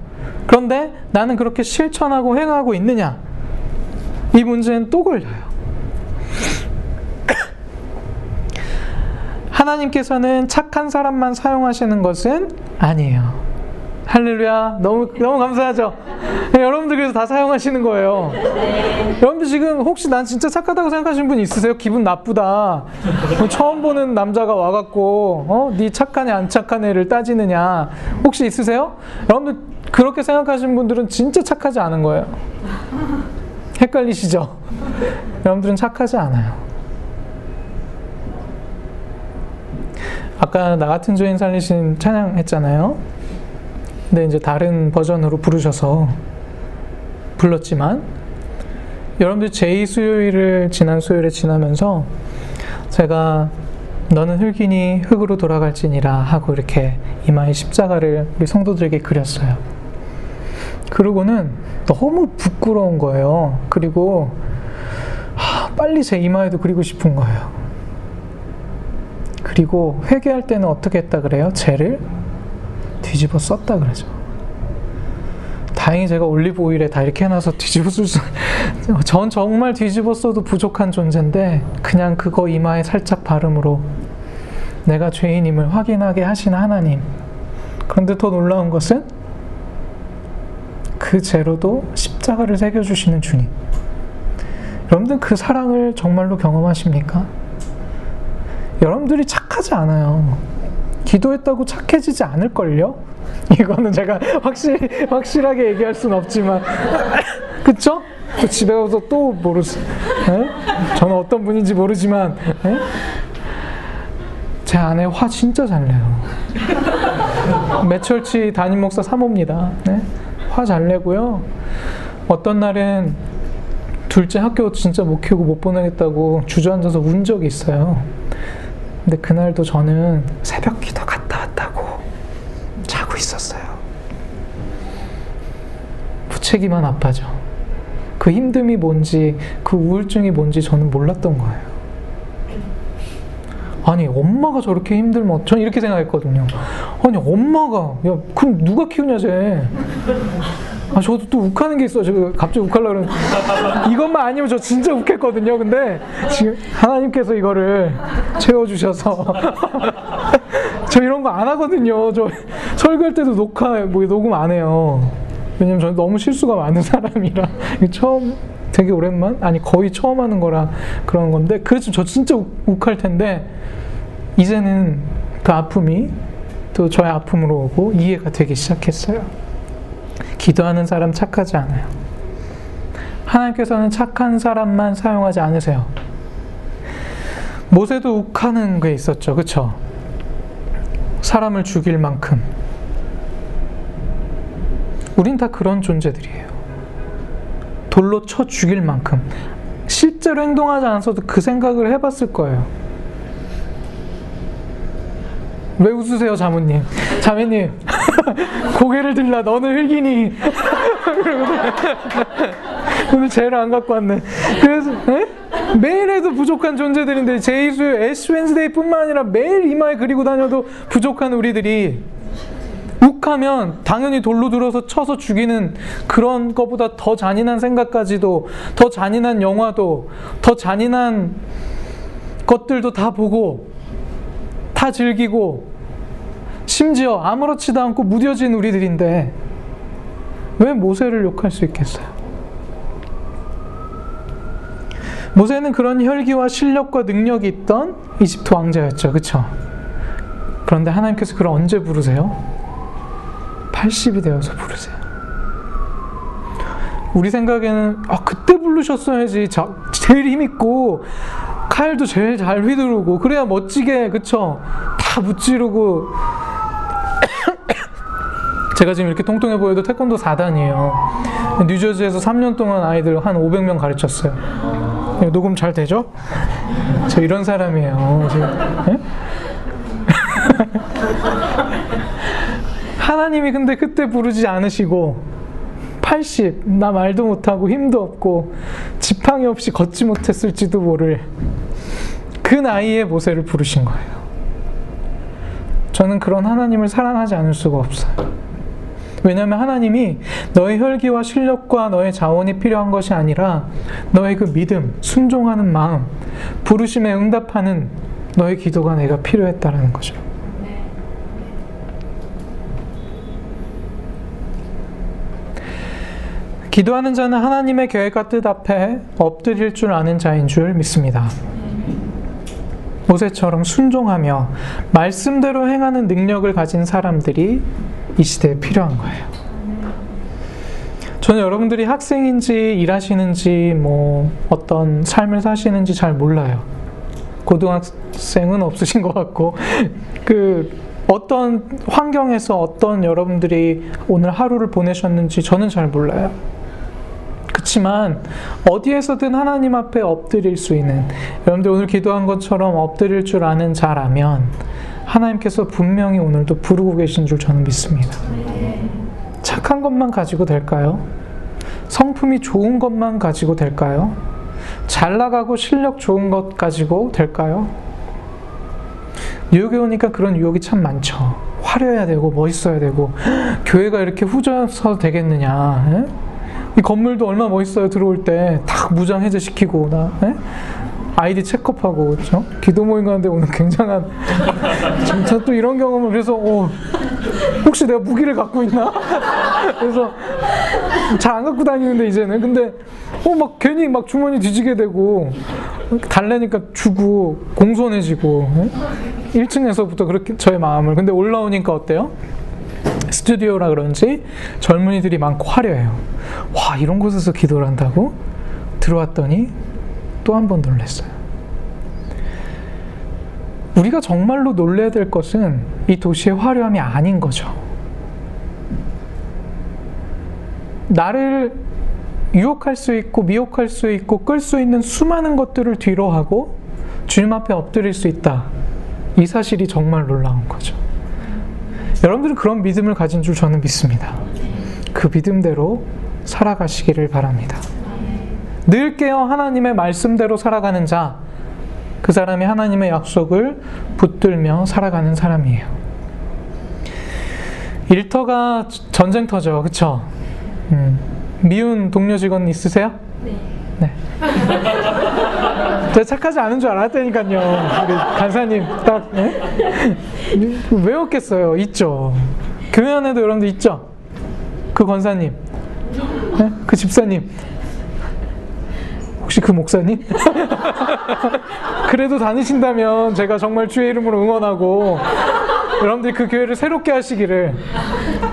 그런데 나는 그렇게 실천하고 행하고 있느냐? 이 문제는 또 걸려요. 하나님께서는 착한 사람만 사용하시는 것은 아니에요. 할렐루야. 너무, 너무 감사하죠? 네, 여러분들 그래서 다 사용하시는 거예요. 네. 여러분들 지금 혹시 난 진짜 착하다고 생각하시는 분 있으세요? 기분 나쁘다. 뭐 처음 보는 남자가 와갖고, 어? 네 착한 애, 안 착한 애를 따지느냐. 혹시 있으세요? 여러분들 그렇게 생각하시는 분들은 진짜 착하지 않은 거예요. 헷갈리시죠? 여러분들은 착하지 않아요. 아까 나 같은 주인 살리신 찬양 했잖아요. 근데 이제 다른 버전으로 부르셔서 불렀지만 여러분들 제2 수요일을 지난 수요일에 지나면서 제가 너는 흙이니 흙으로 돌아갈지니라 하고 이렇게 이마에 십자가를 우리 성도들에게 그렸어요. 그러고는 너무 부끄러운 거예요. 그리고 하, 빨리 제 이마에도 그리고 싶은 거예요. 그리고 회개할 때는 어떻게 했다 그래요? 죄를 뒤집어 썼다 그러죠. 다행히 제가 올리브 오일에 다 이렇게 해놔서 뒤집어 쓸 수, 전 정말 뒤집어 써도 부족한 존재인데, 그냥 그거 이마에 살짝 바름으로 내가 죄인임을 확인하게 하신 하나님. 그런데 더 놀라운 것은 그 죄로도 십자가를 새겨주시는 주님. 여러분들 그 사랑을 정말로 경험하십니까? 여러분들이 착하지 않아요. 기도했다고 착해지지 않을걸요? 이거는 제가 확실, 확실하게 얘기할 수는 없지만. 그쵸? 또 집에 가서 또 모르지. 에? 저는 어떤 분인지 모르지만, 에? 제 아내 화 진짜 잘 내요. 매철치 담임 목사 사모입니다. 네? 화잘 내고요. 어떤 날은 둘째 학교 진짜 못 키우고 못 보내겠다고 주저앉아서 운 적이 있어요. 근데 그날도 저는 새벽 기도 갔다 왔다고 자고 있었어요. 부채기만 아파져. 그 힘듦이 뭔지, 그 우울증이 뭔지 저는 몰랐던 거예요. 아니, 엄마가 저렇게 힘들면, 저는 이렇게 생각했거든요. 아니, 엄마가, 야, 그럼 누가 키우냐, 쟤. 아, 저도 또 욱하는 게 있어. 저 갑자기 욱하려고 그러는. 이것만 아니면 저 진짜 욱했거든요. 근데 지금 하나님께서 이거를 채워주셔서. 저 이런 거 안 하거든요. 저 설교할 때도 녹화, 뭐 녹음 안 해요. 왜냐면 저는 너무 실수가 많은 사람이라. 처음, 되게 오랜만? 아니, 거의 처음 하는 거라 그런 건데. 그래서 저 진짜 욱할 텐데, 이제는 그 아픔이 또 저의 아픔으로 오고 이해가 되기 시작했어요. 기도하는 사람 착하지 않아요. 하나님께서는 착한 사람만 사용하지 않으세요. 모세도 욱하는 게 있었죠. 그쵸? 사람을 죽일 만큼. 우린 다 그런 존재들이에요. 돌로 쳐 죽일 만큼. 실제로 행동하지 않아서도 그 생각을 해봤을 거예요. 왜 웃으세요, 자모님? 자매님, 고개를 들라, 너는 흑인이. 오늘 제일 안 갖고 왔네. 그래서, 에? 매일 해도 부족한 존재들인데, 제이수의 애쉬 웬스데이 뿐만 아니라 매일 이마에 그리고 다녀도 부족한 우리들이 욱하면 당연히 돌로 들어서 쳐서 죽이는 그런 것보다 더 잔인한 생각까지도, 더 잔인한 영화도, 더 잔인한 것들도 다 보고, 다 즐기고 심지어 아무렇지도 않고 무뎌진 우리들인데 왜 모세를 욕할 수 있겠어요? 모세는 그런 혈기와 실력과 능력이 있던 이집트 왕자였죠. 그렇죠? 그런데 하나님께서 그를 언제 부르세요? 80이 되어서 부르세요. 우리 생각에는 아, 그때 부르셨어야지 제일 힘있고 칼도 제일 잘 휘두르고 그래야 멋지게 그쵸 다 무찌르고 제가 지금 이렇게 통통해 보여도 태권도 4단이에요 뉴저지에서 3년 동안 아이들 한 500명 가르쳤어요 네, 녹음 잘 되죠? 저 이런 사람이에요 네? 하나님이 근데 그때 부르지 않으시고 80, 나 말도 못하고 힘도 없고 지팡이 없이 걷지 못했을지도 모를 그 나이에 모세를 부르신 거예요. 저는 그런 하나님을 사랑하지 않을 수가 없어요. 왜냐하면 하나님이 너의 혈기와 실력과 너의 자원이 필요한 것이 아니라 너의 그 믿음, 순종하는 마음, 부르심에 응답하는 너의 기도가 내가 필요했다라는 거죠. 기도하는 자는 하나님의 계획과 뜻 앞에 엎드릴 줄 아는 자인 줄 믿습니다. 모세처럼 순종하며 말씀대로 행하는 능력을 가진 사람들이 이 시대에 필요한 거예요. 저는 여러분들이 학생인지 일하시는지 뭐 어떤 삶을 사시는지 잘 몰라요. 고등학생은 없으신 것 같고 그 어떤 환경에서 어떤 여러분들이 오늘 하루를 보내셨는지 저는 잘 몰라요. 그렇지만 어디에서든 하나님 앞에 엎드릴 수 있는 여러분들 오늘 기도한 것처럼 엎드릴 줄 아는 자라면 하나님께서 분명히 오늘도 부르고 계신 줄 저는 믿습니다. 착한 것만 가지고 될까요? 성품이 좋은 것만 가지고 될까요? 잘 나가고 실력 좋은 것 가지고 될까요? 뉴욕에 오니까 그런 유혹이 참 많죠. 화려해야 되고 멋있어야 되고 교회가 이렇게 후져서 되겠느냐? 에? 이 건물도 얼마 멋있어요 들어올 때 딱 무장 해제시키고 나 에? 예? 아이디 체크업하고 그렇죠? 기도 모임 가는데 오늘 굉장한 진짜 또 이런 경험을 그래서 어, 혹시 내가 무기를 갖고 있나? 그래서 잘 안 갖고 다니는데 이제는 근데 어 막 괜히 막 주머니 뒤지게 되고 달래니까 주고 공손해지고 에? 예? 1층에서부터 그렇게 저의 마음을 근데 올라오니까 어때요? 스튜디오라 그런지 젊은이들이 많고 화려해요. 와, 이런 곳에서 기도를 한다고? 들어왔더니 또 한 번 놀랐어요. 우리가 정말로 놀래야 될 것은 이 도시의 화려함이 아닌 거죠. 나를 유혹할 수 있고 미혹할 수 있고 끌 수 있는 수많은 것들을 뒤로 하고 주님 앞에 엎드릴 수 있다. 이 사실이 정말 놀라운 거죠. 여러분들은 그런 믿음을 가진 줄 저는 믿습니다. 그 믿음대로 살아가시기를 바랍니다. 늘 깨어 하나님의 말씀대로 살아가는 자, 그 사람이 하나님의 약속을 붙들며 살아가는 사람이에요. 일터가 전쟁터죠, 그쵸? 음, 미운 동료 직원 있으세요? 네. 네. 제가 착하지 않은 줄 알았다니까요. 우리 간사님 딱 네? 외웠겠어요. 있죠. 교회 안에도 여러분들 있죠. 그 권사님, 네? 그 집사님, 혹시 그 목사님? 그래도 다니신다면 제가 정말 주의 이름으로 응원하고 여러분들이 그 교회를 새롭게 하시기를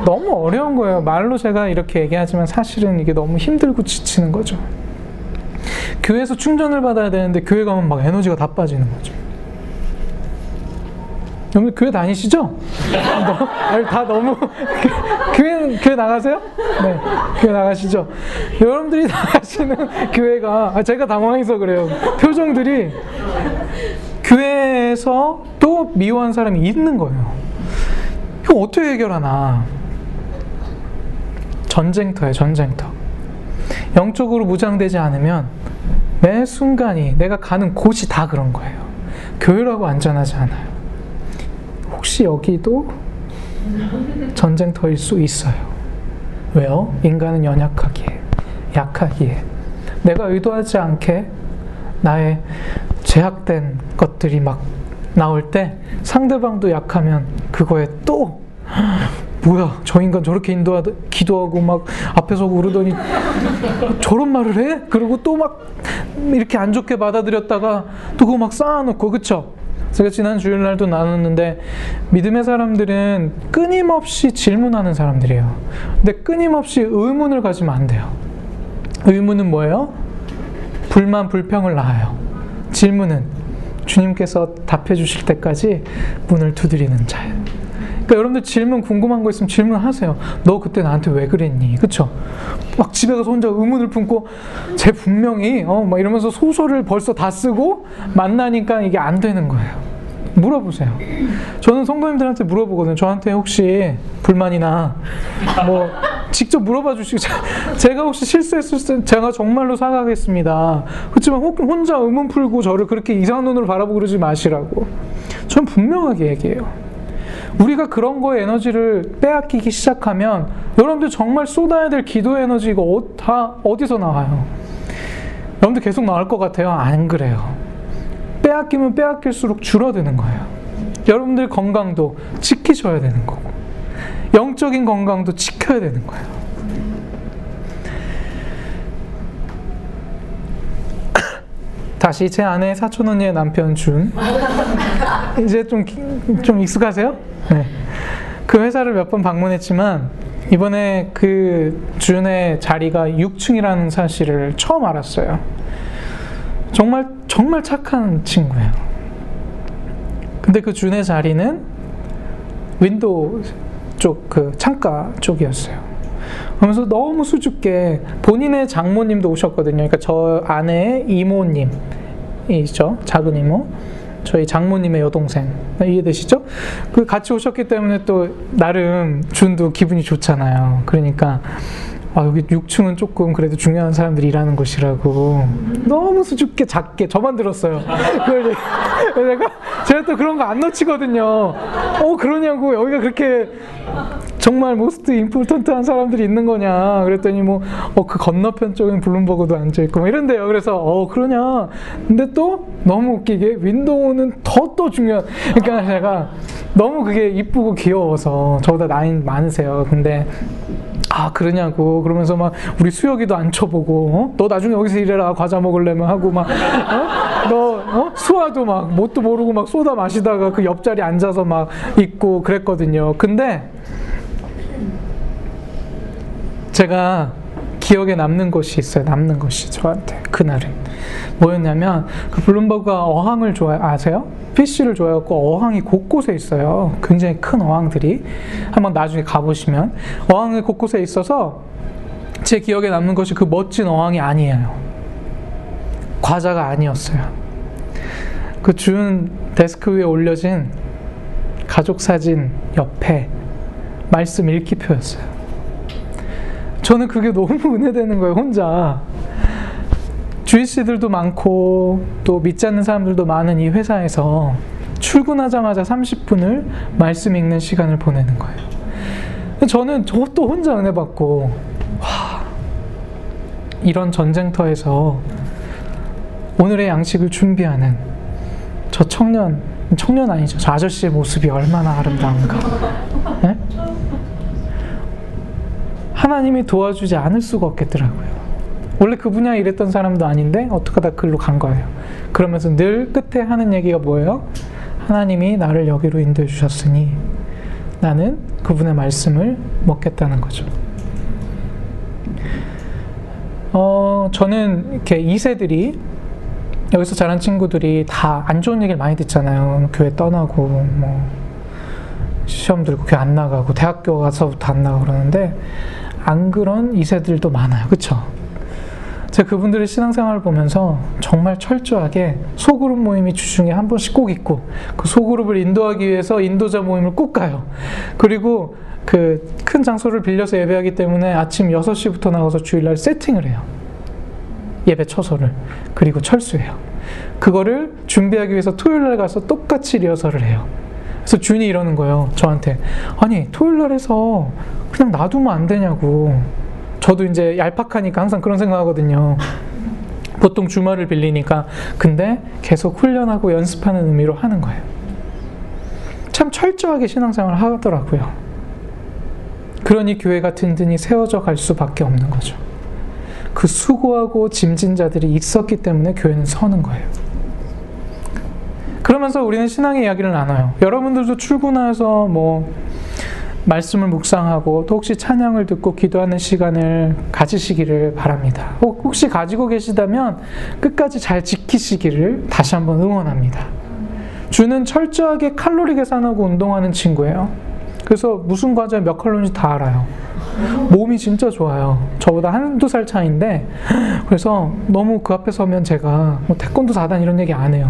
너무 어려운 거예요. 말로 제가 이렇게 얘기하지만 사실은 이게 너무 힘들고 지치는 거죠. 교회에서 충전을 받아야 되는데 교회 가면 막 에너지가 다 빠지는 거죠. 여러분 교회 다니시죠? 다 너무 교회 교회 나가세요? 네, 교회 나가시죠. 여러분들이 나가시는 교회가 아, 제가 당황해서 그래요. 표정들이 교회에서 또 미워한 사람이 있는 거예요. 이거 어떻게 해결하나? 전쟁터예요, 전쟁터. 영적으로 무장되지 않으면 매 순간이 내가 가는 곳이 다 그런 거예요. 교회라고 안전하지 않아요. 혹시 여기도 전쟁터일 수 있어요. 왜요? 인간은 연약하기에, 약하기에. 내가 의도하지 않게 나의 제약된 것들이 막 나올 때 상대방도 약하면 그거에 또 뭐야 저 인간 저렇게 인도하다 기도하고 막 앞에서 울으더니 저런 말을 해? 그리고 또 막 이렇게 안 좋게 받아들였다가 또 그거 막 쌓아놓고 그쵸? 제가 지난 주일날도 나눴는데 믿음의 사람들은 끊임없이 질문하는 사람들이에요. 근데 끊임없이 의문을 가지면 안 돼요. 의문은 뭐예요? 불만 불평을 낳아요. 질문은 주님께서 답해 주실 때까지 문을 두드리는 자예요. 그러니까 여러분들 질문 궁금한 거 있으면 질문하세요. 너 그때 나한테 왜 그랬니? 그쵸? 막 집에 가서 혼자 의문을 품고 제 분명히 어, 막 이러면서 소설을 벌써 다 쓰고 만나니까 이게 안 되는 거예요. 물어보세요. 저는 성도님들한테 물어보거든요. 저한테 혹시 불만이나 뭐 직접 물어봐 주시고 제가 혹시 실수했을 때 제가 정말로 사과하겠습니다. 그렇지만 혼자 의문 풀고 저를 그렇게 이상한 눈으로 바라보고 그러지 마시라고. 전 분명하게 얘기해요. 우리가 그런 거에 에너지를 빼앗기기 시작하면 여러분들 정말 쏟아야 될 기도 에너지 이거 어, 다 어디서 나와요? 여러분들 계속 나올 것 같아요? 안 그래요. 빼앗기면 빼앗길수록 줄어드는 거예요. 여러분들 건강도 지키셔야 되는 거고, 영적인 건강도 지켜야 되는 거예요. 다시 제 아내 사촌 언니의 남편 준 이제 좀 좀 익숙하세요? 네. 그 회사를 몇 번 방문했지만 이번에 그 준의 자리가 6층이라는 사실을 처음 알았어요. 정말 정말 착한 친구예요. 근데 그 준의 자리는 window 쪽 그 창가 쪽이었어요. 그러면서 너무 수줍게 본인의 장모님도 오셨거든요. 그러니까 저 아내의 이모님 이죠 작은 이모. 저희 장모님의 여동생 이해되시죠? 그 같이 오셨기 때문에 또 나름 준도 기분이 좋잖아요. 그러니까 아, 여기 6층은 조금 그래도 중요한 사람들이 일하는 곳이라고 너무 수줍게 작게 저만 들었어요. 그걸 내가 제가 또 그런 거 안 놓치거든요. 어 그러냐고 여기가 그렇게 정말 모스트 임포턴트한 사람들이 있는 거냐 그랬더니 뭐 어 그 건너편 쪽엔 블룸버그도 앉아 있고 뭐 이런데요. 그래서 어 그러냐. 근데 또 너무 웃기게 윈도우는 더 또 중요한 그러니까 제가 너무 그게 이쁘고 귀여워서 저보다 나이 많으세요. 근데 아 그러냐고 그러면서 막 우리 수혁이도 앉혀보고 어? 너 나중에 여기서 일해라 과자 먹을래면 하고 막너 어? 어? 수아도 막 뭣도 모르고 막 쏟아 마시다가 그 옆자리 앉아서 막 있고 그랬거든요 근데 제가 기억에 남는 것이 있어요 남는 것이 저한테 그날은 뭐였냐면 그 블룸버그가 어항을 좋아해 아세요? PC를 좋아해갖고 어항이 곳곳에 있어요. 굉장히 큰 어항들이. 한번 나중에 가보시면. 어항이 곳곳에 있어서 제 기억에 남는 것이 그 멋진 어항이 아니에요. 과자가 아니었어요. 그 준 데스크 위에 올려진 가족 사진 옆에 말씀 읽기표였어요. 저는 그게 너무 은혜되는 거예요, 혼자. 주일씨들도 많고 또 믿지 않는 사람들도 많은 이 회사에서 출근하자마자 30분을 말씀 읽는 시간을 보내는 거예요. 저는 저또 혼자 은혜 받고 와 이런 전쟁터에서 오늘의 양식을 준비하는 저 청년 청년 아니죠 저 아저씨의 모습이 얼마나 아름다운가. 네? 하나님이 도와주지 않을 수가 없겠더라고요. 원래 그 분야에 일했던 사람도 아닌데 어떻게 하다 글로 간 거예요. 그러면서 늘 끝에 하는 얘기가 뭐예요? 하나님이 나를 여기로 인도해 주셨으니 나는 그분의 말씀을 먹겠다는 거죠. 어, 저는 이렇게 2세들이 여기서 자란 친구들이 다 안 좋은 얘기를 많이 듣잖아요. 교회 떠나고 뭐 시험 들고 교회 안 나가고 대학교 가서부터 안 나가고 그러는데 안 그런 2세들도 많아요. 그렇죠? 제가 그분들의 신앙생활을 보면서 정말 철저하게 소그룹 모임이 주중에 한 번씩 꼭 있고 그 소그룹을 인도하기 위해서 인도자 모임을 꼭 가요. 그리고 그 큰 장소를 빌려서 예배하기 때문에 아침 6시부터 나가서 주일날 세팅을 해요. 예배 처소를. 그리고 철수해요. 그거를 준비하기 위해서 토요일날 가서 똑같이 리허설을 해요. 그래서 주인이 이러는 거예요. 저한테. 아니, 토요일날 해서 그냥 놔두면 안 되냐고. 저도 이제 얄팍하니까 항상 그런 생각하거든요. 보통 주말을 빌리니까. 근데 계속 훈련하고 연습하는 의미로 하는 거예요. 참 철저하게 신앙생활을 하더라고요. 그러니 교회가 든든히 세워져 갈 수밖에 없는 거죠. 그 수고하고 짐진 자들이 있었기 때문에 교회는 서는 거예요. 그러면서 우리는 신앙의 이야기를 나눠요. 여러분들도 출근해서 뭐 말씀을 묵상하고 또 혹시 찬양을 듣고 기도하는 시간을 가지시기를 바랍니다. 혹시 가지고 계시다면 끝까지 잘 지키시기를 다시 한번 응원합니다. 주는 철저하게 칼로리 계산하고 운동하는 친구예요. 그래서 무슨 과제 몇 칼로리인지 다 알아요. 몸이 진짜 좋아요. 저보다 한두 살 차인데 그래서 너무 그 앞에 서면 제가 뭐 태권도 4단 이런 얘기 안 해요.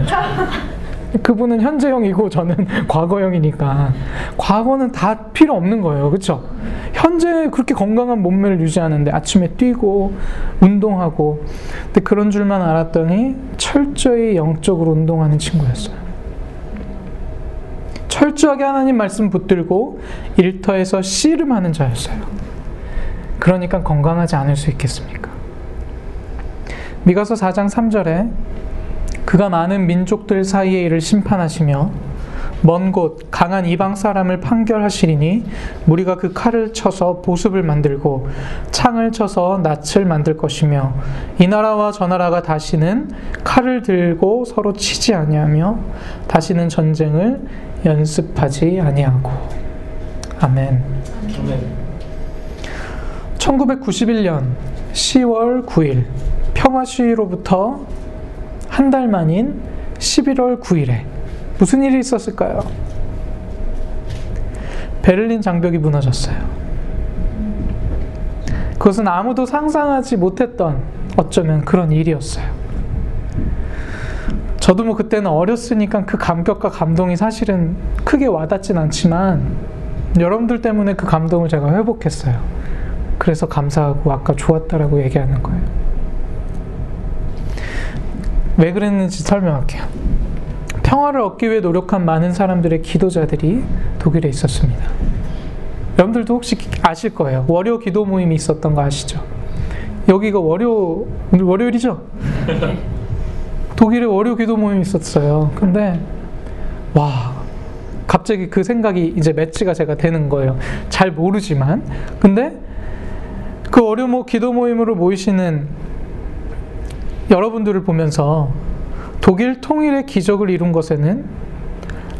그분은 현재형이고 저는 과거형이니까 과거는 다 필요 없는 거예요. 그렇죠? 현재 그렇게 건강한 몸매를 유지하는데 아침에 뛰고 운동하고 근데 그런 줄만 알았더니 철저히 영적으로 운동하는 친구였어요. 철저하게 하나님 말씀 붙들고 일터에서 씨름하는 자였어요. 그러니까 건강하지 않을 수 있겠습니까? 미가서 4장 3절에 그가 많은 민족들 사이에 이를 심판하시며 먼 곳 강한 이방 사람을 판결하시리니 무리가 그 칼을 쳐서 보습을 만들고 창을 쳐서 낯을 만들 것이며 이 나라와 저 나라가 다시는 칼을 들고 서로 치지 아니하며 다시는 전쟁을 연습하지 아니하고 아멘. 아멘. 1991년 10월 9일 평화 시위로부터 한 달 만인 11월 9일에 무슨 일이 있었을까요? 베를린 장벽이 무너졌어요. 그것은 아무도 상상하지 못했던 어쩌면 그런 일이었어요. 저도 뭐 그때는 어렸으니까 그 감격과 감동이 사실은 크게 와닿진 않지만 여러분들 때문에 그 감동을 제가 회복했어요. 그래서 감사하고 아까 좋았다라고 얘기하는 거예요. 왜 그랬는지 설명할게요. 평화를 얻기 위해 노력한 많은 사람들의 기도자들이 독일에 있었습니다. 여러분들도 혹시 아실 거예요. 월요 기도 모임이 있었던 거 아시죠? 여기가 월요 오늘 월요일이죠? 독일에 월요 기도 모임이 있었어요. 근데 와 갑자기 그 생각이 이제 매치가 제가 되는 거예요. 잘 모르지만 근데 그 월요 기도 모임으로 모이시는 여러분들을 보면서 독일 통일의 기적을 이룬 것에는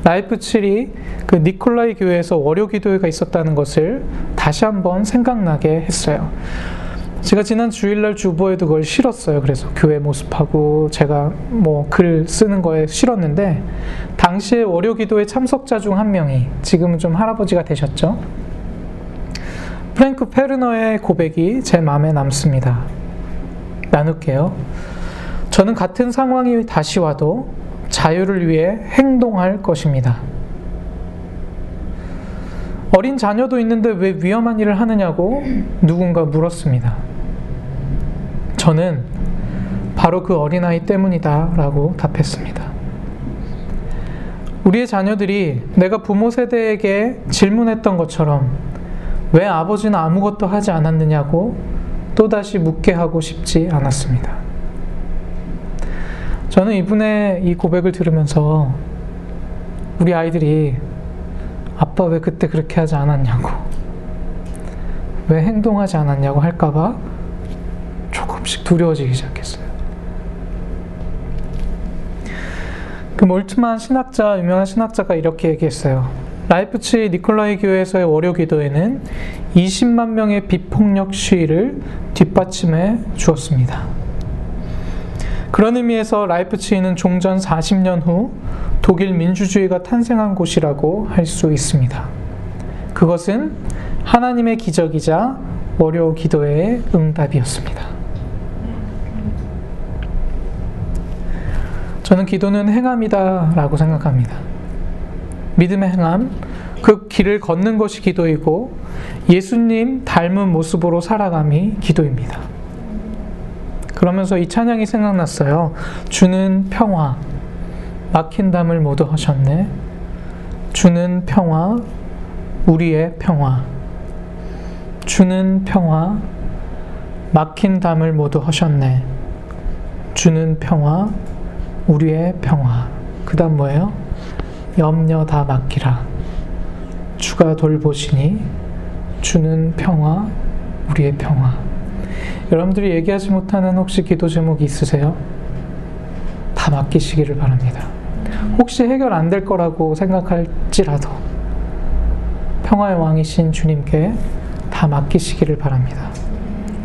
라이프치히 그 니콜라이 교회에서 월요 기도회가 있었다는 것을 다시 한번 생각나게 했어요. 제가 지난 주일날 주보에도 그걸 실었어요. 그래서 교회 모습하고 제가 뭐 글 쓰는 거에 실었는데 당시에 월요 기도회 참석자 중 한 명이 지금은 좀 할아버지가 되셨죠. 프랭크 페르너의 고백이 제 마음에 남습니다. 나눌게요. 저는 같은 상황이 다시 와도 자유를 위해 행동할 것입니다. 어린 자녀도 있는데 왜 위험한 일을 하느냐고 누군가 물었습니다. 저는 바로 그 어린아이 때문이다 라고 답했습니다. 우리의 자녀들이 내가 부모 세대에게 질문했던 것처럼 왜 아버지는 아무것도 하지 않았느냐고 또다시 묻게 하고 싶지 않았습니다. 저는 이분의 이 고백을 들으면서 우리 아이들이 아빠 왜 그때 그렇게 하지 않았냐고, 왜 행동하지 않았냐고 할까봐 조금씩 두려워지기 시작했어요. 그 몰트만 신학자, 유명한 신학자가 이렇게 얘기했어요. 라이프치 니콜라이 교회에서의 월요 기도에는 20만 명의 비폭력 시위를 뒷받침해 주었습니다. 그런 의미에서 라이프치히는 종전 40년 후 독일 민주주의가 탄생한 곳이라고 할 수 있습니다. 그것은 하나님의 기적이자 월요 기도의 응답이었습니다. 저는 기도는 행함이다 라고 생각합니다. 믿음의 행함, 그 길을 걷는 것이 기도이고 예수님 닮은 모습으로 살아감이 기도입니다. 그러면서 이 찬양이 생각났어요. 주는 평화, 막힌 담을 모두 하셨네. 주는 평화, 우리의 평화. 주는 평화, 막힌 담을 모두 하셨네. 주는 평화, 우리의 평화. 그 다음 뭐예요? 염려 다 맡기라. 주가 돌보시니 주는 평화, 우리의 평화. 여러분들이 얘기하지 못하는 혹시 기도 제목이 있으세요? 다 맡기시기를 바랍니다. 혹시 해결 안 될 거라고 생각할지라도 평화의 왕이신 주님께 다 맡기시기를 바랍니다.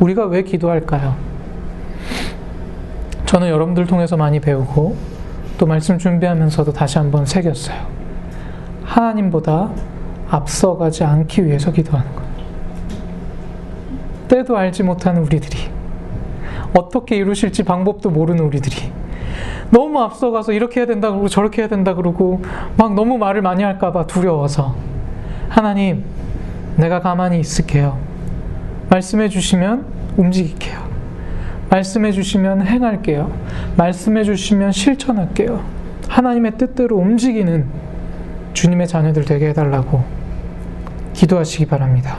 우리가 왜 기도할까요? 저는 여러분들 통해서 많이 배우고 또 말씀 준비하면서도 다시 한번 새겼어요. 하나님보다 앞서가지 않기 위해서 기도하는 것. 때도 알지 못하는 우리들이 어떻게 이루실지 방법도 모르는 우리들이 너무 앞서가서 이렇게 해야 된다 그러고 저렇게 해야 된다 그러고 막 너무 말을 많이 할까봐 두려워서 하나님 내가 가만히 있을게요. 말씀해 주시면 움직일게요. 말씀해 주시면 행할게요. 말씀해 주시면 실천할게요. 하나님의 뜻대로 움직이는 주님의 자녀들 되게 해달라고 기도하시기 바랍니다.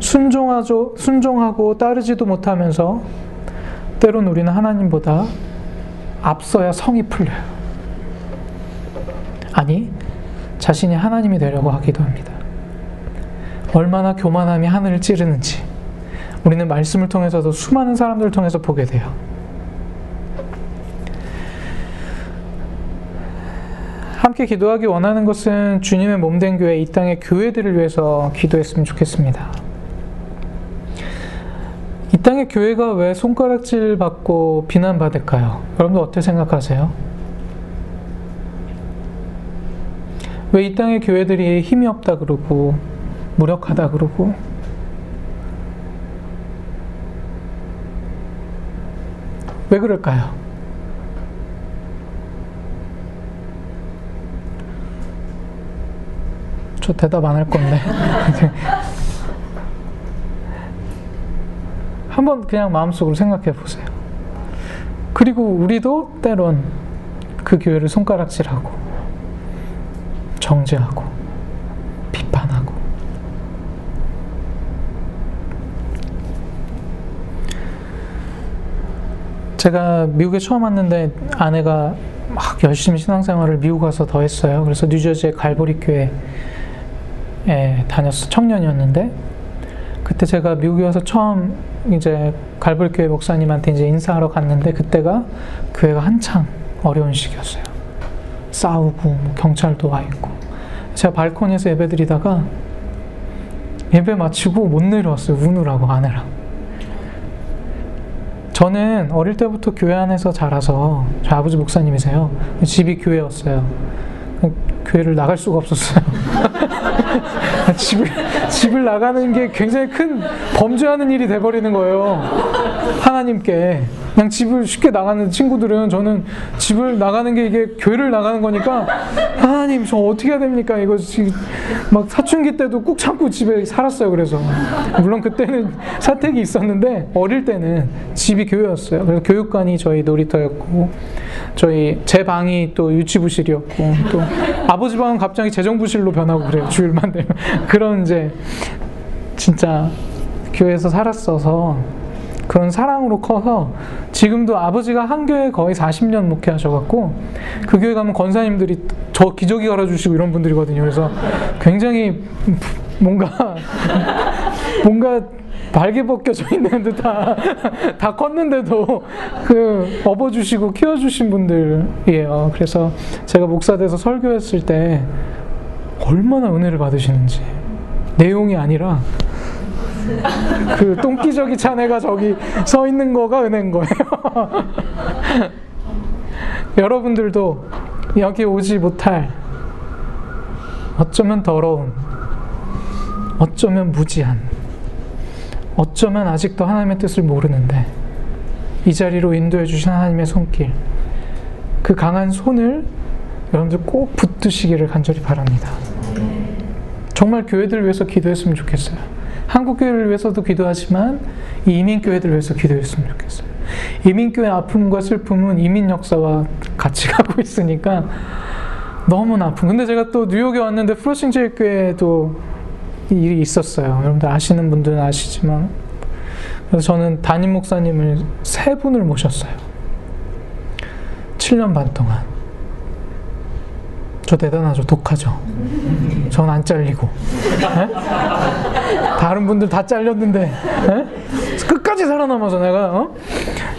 순종하죠, 순종하고 따르지도 못하면서 때론 우리는 하나님보다 앞서야 성이 풀려요. 아니, 자신이 하나님이 되려고 하기도 합니다. 얼마나 교만함이 하늘을 찌르는지 우리는 말씀을 통해서도 수많은 사람들을 통해서 보게 돼요. 함께 기도하기 원하는 것은 주님의 몸된 교회, 이 땅의 교회들을 위해서 기도했으면 좋겠습니다. 이 땅의 교회가 왜 손가락질 받고 비난받을까요? 여러분들 어떻게 생각하세요? 왜 이 땅의 교회들이 힘이 없다 그러고 무력하다 그러고 왜 그럴까요? 저 대답 안 할 건데. 한번 그냥 마음속으로 생각해 보세요. 그리고 우리도 때론 그 교회를 손가락질하고 정죄하고 비판하고 제가 미국에 처음 왔는데 아내가 막 열심히 신앙생활을 미국 가서 더 했어요. 그래서 뉴저지의 갈보리 교회에 다녔어 청년이었는데 그때 제가 미국에 와서 처음 이제 갈불교회 목사님한테 이제 인사하러 갔는데 그때가 교회가 한창 어려운 시기였어요. 싸우고 뭐 경찰도 와 있고 제가 발코니에서 예배 드리다가 예배 마치고 못 내려왔어요. 우느라고 아내랑. 저는 어릴 때부터 교회 안에서 자라서 저 아버지 목사님이세요. 집이 교회였어요. 교회를 나갈 수가 없었어요. 집을, 집을 나가는 게 굉장히 큰 범죄하는 일이 돼버리는 거예요. 하나님께. 그냥 집을 쉽게 나가는 친구들은 저는 집을 나가는 게 이게 교회를 나가는 거니까 하나님 저 어떻게 해야 됩니까? 이거 지금 막 사춘기 때도 꾹 참고 집에 살았어요. 그래서 물론 그때는 사택이 있었는데 어릴 때는 집이 교회였어요. 그래서 교육관이 저희 놀이터였고 저희 제 방이 또 유치부실이었고 또 아버지 방은 갑자기 재정부실로 변하고 그래요. 주일만 되면 그런 이제 진짜 교회에서 살았어서 그런 사랑으로 커서 지금도 아버지가 한 교회 거의 40년 목회하셔갖고 그 교회 가면 권사님들이 저 기저귀 갈아주시고 이런 분들이거든요. 그래서 굉장히 뭔가 뭔가 발개 벗겨져 있는 듯한 다 컸는데도 그 업어주시고 키워주신 분들이에요. 그래서 제가 목사 돼서 설교했을 때 얼마나 은혜를 받으시는지 내용이 아니라 그 똥기저귀 찬애가 저기 서 있는 거가 은혜인 거예요. 여러분들도 여기 오지 못할 어쩌면 더러운, 어쩌면 무지한, 어쩌면 아직도 하나님의 뜻을 모르는데 이 자리로 인도해 주신 하나님의 손길 그 강한 손을 여러분들 꼭 붙드시기를 간절히 바랍니다. 정말 교회들을 위해서 기도했으면 좋겠어요. 한국 교회를 위해서도 기도하지만 이민 교회들을 위해서 기도했으면 좋겠어요. 이민 교회 아픔과 슬픔은 이민 역사와 같이 가고 있으니까 너무나 아픈. 근데 제가 또 뉴욕에 왔는데 프로싱 제일교회에도 일이 있었어요. 여러분들 아시는 분들은 아시지만 그래서 저는 담임 목사님을 세 분을 모셨어요. 7년 반 동안. 저 대단하죠. 독하죠. 전 안 잘리고. 에? 다른 분들 다 잘렸는데 에? 끝까지 살아남아서 내가 어?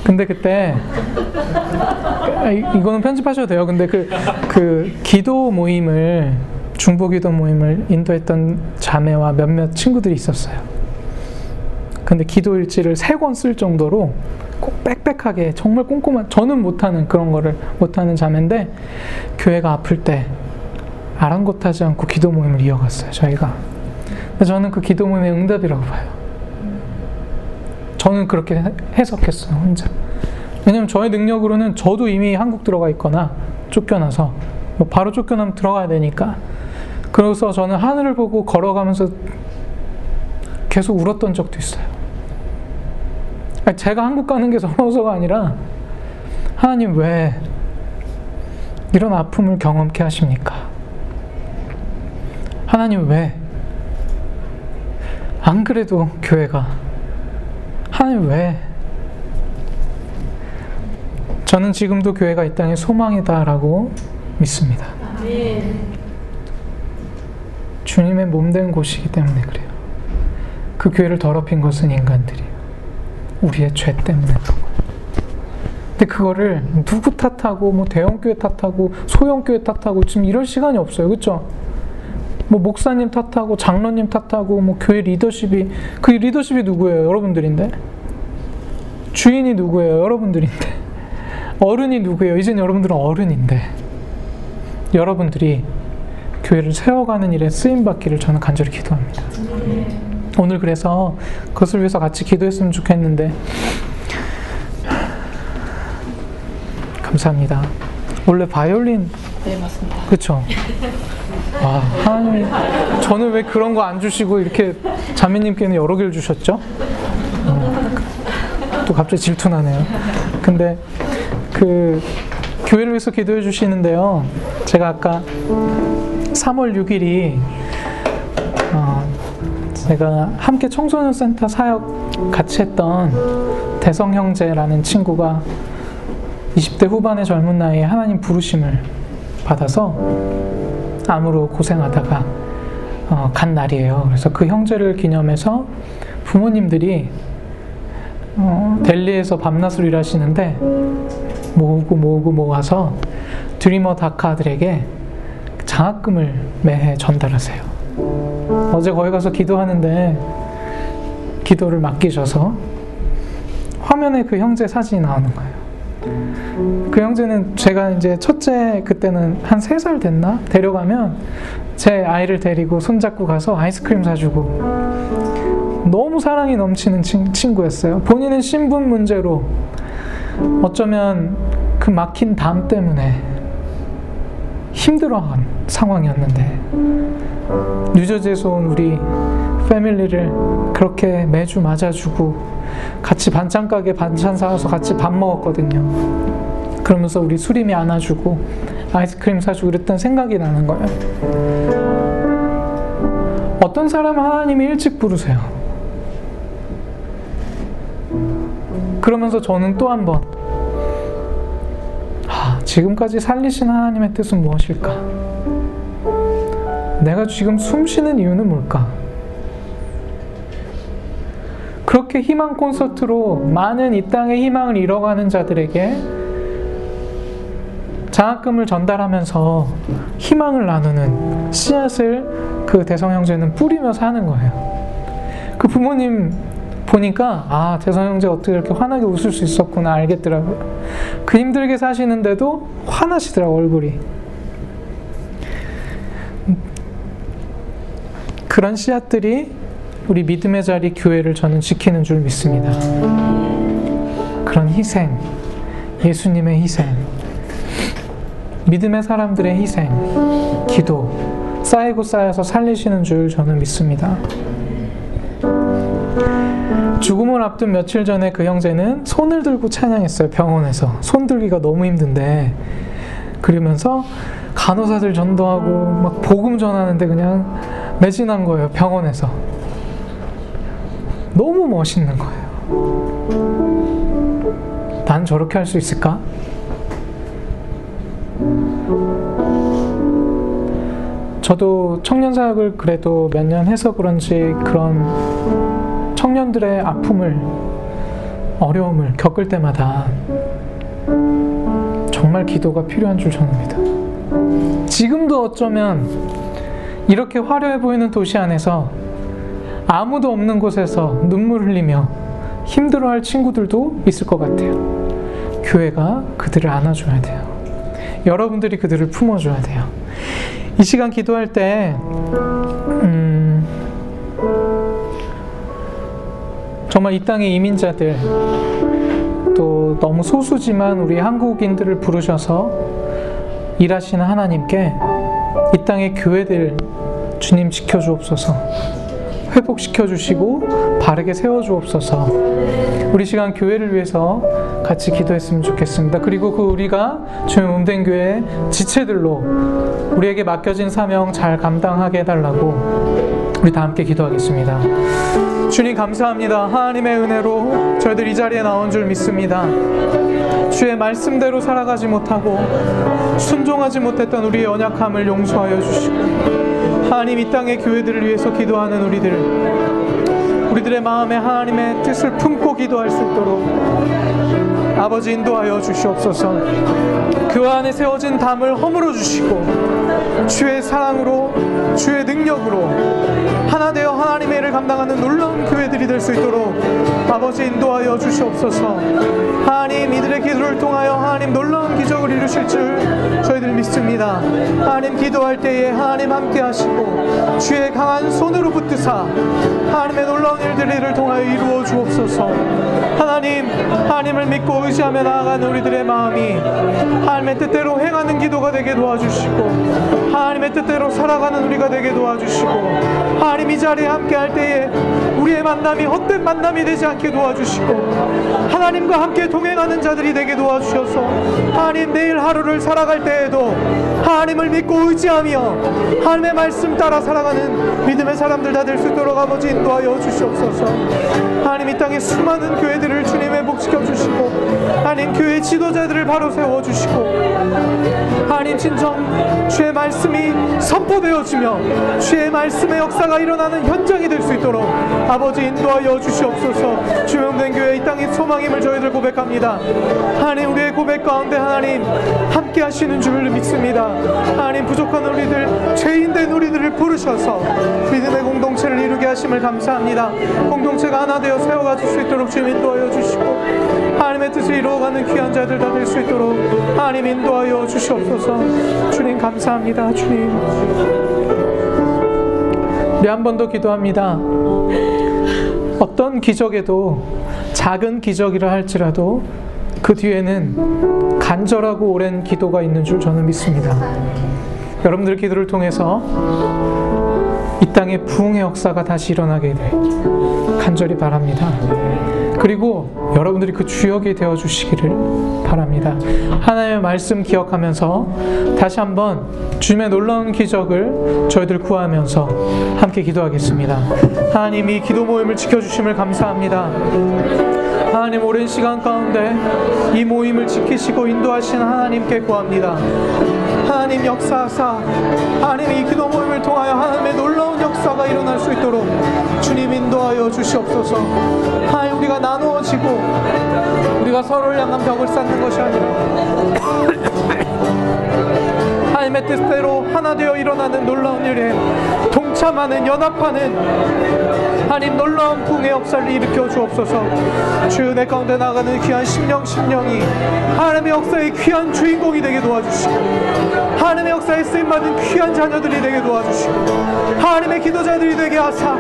근데 그때 아, 이거는 편집하셔도 돼요. 근데 그, 그 기도 모임을 중보 기도 모임을 인도했던 자매와 몇몇 친구들이 있었어요. 근데 기도 일지를 세 권 쓸 정도로 꼭 빽빽하게 정말 꼼꼼한 저는 못하는 그런 거를 못하는 자매인데 교회가 아플 때 아랑곳하지 않고 기도 모임을 이어갔어요. 저희가. 저는 그 기도 모임의 응답이라고 봐요. 저는 그렇게 해석했어요. 혼자. 왜냐면 저의 능력으로는 저도 이미 한국 들어가 있거나 쫓겨나서 뭐 바로 쫓겨나면 들어가야 되니까 그래서 저는 하늘을 보고 걸어가면서 계속 울었던 적도 있어요. 제가 한국 가는 게 서러워서가 아니라 하나님 왜 이런 아픔을 경험케 하십니까? 하나님 왜? 안 그래도 교회가 하나님 왜? 저는 지금도 교회가 이 땅에 소망이다라고 믿습니다. 주님의 몸된 곳이기 때문에 그래요. 그 교회를 더럽힌 것은 인간들이에요. 우리의 죄 때문에 거예요. 근데 그거를 누구 탓하고 뭐 대형교회 탓하고 소형교회 탓하고 지금 이럴 시간이 없어요. 그렇죠? 뭐 목사님 탓하고 장로님 탓하고 뭐 교회 리더십이 그 리더십이 누구예요? 여러분들인데. 주인이 누구예요? 여러분들인데. 어른이 누구예요? 이젠 여러분들은 어른인데. 여러분들이 교회를 세워가는 일에 쓰임 받기를 저는 간절히 기도합니다. 오늘 그래서 그것을 위해서 같이 기도했으면 좋겠는데 감사합니다. 원래 바이올린 네 맞습니다. 그렇죠. 와 하나님 저는 왜 그런 거 안 주시고 이렇게 자매님께는 여러 개를 주셨죠? 어, 또 갑자기 질투나네요. 근데 그 교회를 위해서 기도해 주시는데요. 제가 아까 3월 6일이 어, 제가 함께 청소년 센터 사역 같이 했던 대성 형제라는 친구가 20대 후반의 젊은 나이에 하나님 부르심을 받아서 암으로 고생하다가 어, 간 날이에요. 그래서 그 형제를 기념해서 부모님들이 어, 델리에서 밤낮을 일하시는데 모으고 모으고 모아서 드리머 다카들에게 장학금을 매해 전달하세요. 어제 거기 가서 기도하는데 기도를 맡기셔서 화면에 그 형제 사진이 나오는 거예요. 그 형제는 제가 이제 첫째 그때는 한 세 살 됐나? 데려가면 제 아이를 데리고 손잡고 가서 아이스크림 사주고 너무 사랑이 넘치는 친, 구였어요 본인은 신분 문제로 어쩌면 그 막힌 담 때문에 힘들어한 상황이었는데 뉴저지에서 온 우리 패밀리를 그렇게 매주 맞아주고 같이 반찬 가게 반찬 사와서 같이 밥 먹었거든요. 그러면서 우리 수림이 안아주고 아이스크림 사주고 그랬던 생각이 나는 거예요. 어떤 사람 하나님이 일찍 부르세요. 그러면서 저는 또 한 번, 아, 지금까지 살리신 하나님의 뜻은 무엇일까? 내가 지금 숨 쉬는 이유는 뭘까? 그렇게 희망 콘서트로 많은 이 땅의 희망을 잃어가는 자들에게 장학금을 전달하면서 희망을 나누는 씨앗을 그 대성 형제는 뿌리면서 하는 거예요. 그 부모님 보니까 아 대성 형제 어떻게 이렇게 환하게 웃을 수 있었구나 알겠더라고요. 그 힘들게 사시는데도 화나시더라고 얼굴이. 그런 씨앗들이 우리 믿음의 자리 교회를 저는 지키는 줄 믿습니다. 그런 희생, 예수님의 희생. 믿음의 사람들의 희생, 기도, 쌓이고 쌓여서 살리시는 줄 저는 믿습니다. 죽음을 앞둔 며칠 전에 그 형제는 손을 들고 찬양했어요. 병원에서. 손 들기가 너무 힘든데. 그러면서 간호사들 전도하고 막 복음 전하는데 그냥 매진한 거예요. 병원에서. 너무 멋있는 거예요. 난 저렇게 할 수 있을까? 저도 청년 사역을 그래도 몇 년 해서 그런지 그런 청년들의 아픔을 어려움을 겪을 때마다 정말 기도가 필요한 줄 저는 믿어요. 지금도 어쩌면 이렇게 화려해 보이는 도시 안에서 아무도 없는 곳에서 눈물 흘리며 힘들어할 친구들도 있을 것 같아요. 교회가 그들을 안아줘야 돼요. 여러분들이 그들을 품어줘야 돼요. 이 시간 기도할 때, 음, 정말 이 땅의 이민자들, 또 너무 소수지만 우리 한국인들을 부르셔서 일하시는 하나님께 이 땅의 교회들 주님 지켜주옵소서. 회복시켜 주시고 바르게 세워 주옵소서. 우리 시간 교회를 위해서 같이 기도했으면 좋겠습니다. 그리고 그 우리가 주의 음된 교회 지체들로 우리에게 맡겨진 사명 잘 감당하게 해달라고 우리 다 함께 기도하겠습니다. 주님 감사합니다. 하나님의 은혜로 저희들 이 자리에 나온 줄 믿습니다. 주의 말씀대로 살아가지 못하고 순종하지 못했던 우리의 연약함을 용서하여 주시고 하나님 이 땅의 교회들을 위해서 기도하는 우리들. 우리들의 마음에 하나님의 뜻을 품고 기도할 수 있도록 아버지 인도하여 주시옵소서. 그 안에 세워진 담을 허물어 주시고 주의 사랑으로 주의 능력으로 하나 되어 하나님의 일을 감당하는 놀라운 교회들이 될 수 있도록 아버지 인도하여 주시옵소서. 하나님 이들의 기도를 통하여 하나님 놀라운 기적을 이루실 줄 저희들 믿습니다. 하나님 기도할 때에 하나님 함께 하시고 주의 강한 손으로 붙드사 하나님의 놀라운 일들을 통하여 이루어 주옵소서. 하나님 하나님을 믿고 의지하며 나아가는 우리들의 마음이 하나님의 뜻대로 행하는 기도가 되게 도와주시고 하나님의 뜻대로 살아가는 우리가 되게 도와주시고 하나님 이 자리에 함께 할 때에 우리의 만남이 헛된 만남이 되지 않게 도와주시고 하나님과 함께 동행하는 자들이 되게 도와주셔서 하나님 내일 하루를 살아갈 때에도 하나님을 믿고 의지하며 하나님의 말씀 따라 살아가는 믿음의 사람들 다 될 수 있도록 아버지 인도하여 주시옵소서. 하나님 이 땅에 수많은 교회들을 주님 회복시켜 주시고 하나님 교회 지도자들을 바로 세워 주시고 하나님 진정 주의 말씀이 선포되어지며 주의 말씀의 역사가 일어나는 현장이 될 수 있도록 아버지 인도하여 주시옵소서. 주명된 교회 이 땅의 소망임을 저희들 고백합니다. 하나님 우리의 고백 가운데 하나님 함께 하시는 줄 믿습니다. 하나님 부족한 우리들 죄인된 우리들을 부르셔서 믿음의 공동체를 이루게 하심을 감사합니다. 공동체가 하나 되어 세워가 줄수 있도록 주님 인도하여 주시고 하나님의 뜻을 이루어가는 귀한 자들 다 될 수 있도록 하나님 인도하여 주시옵소서. 주님 감사합니다. 주님. 우리 한번 더 기도합니다 어떤 기적에도 작은 기적이라 할지라도 그 뒤에는 간절하고 오랜 기도가 있는 줄 저는 믿습니다 여러분들 기도를 통해서 이 땅에 부흥의 역사가 다시 일어나게 돼 간절히 바랍니다. 그리고 여러분들이 그 주역이 되어 주시기를 바랍니다. 하나님의 말씀 기억하면서 다시 한번 주님의 놀라운 기적을 저희들 구하면서 함께 기도하겠습니다. 하나님 이 기도 모임을 지켜 주심을 감사합니다. 하나님 오랜 시간 가운데 이 모임을 지키시고 인도하신 하나님께 구합니다. 하나님 역사하사 하나님 이 기도 모임 을 통하여 하나님의 놀라운 역사가 일어날 수 있도록 주님 인도하여 주시옵소서. 하나님 우리가 나누어지고 우리가 서로를 향한 벽을 쌓는 것이 아니라 하나님의 뜻대로 하나 되어 일어나는 놀라운 일에 동참하는 연합하는 하나님 놀라운 붕의 역사를 일으켜 주옵소서 주여 내 가운데 나가는 귀한 심령 심령이 하나님의 역사의 귀한 주인공이 되게 도와주시고 하나님의 역사에 쓰임받은 귀한 자녀들이 되게 도와주시고 하나님의 기도자들이 되게 하사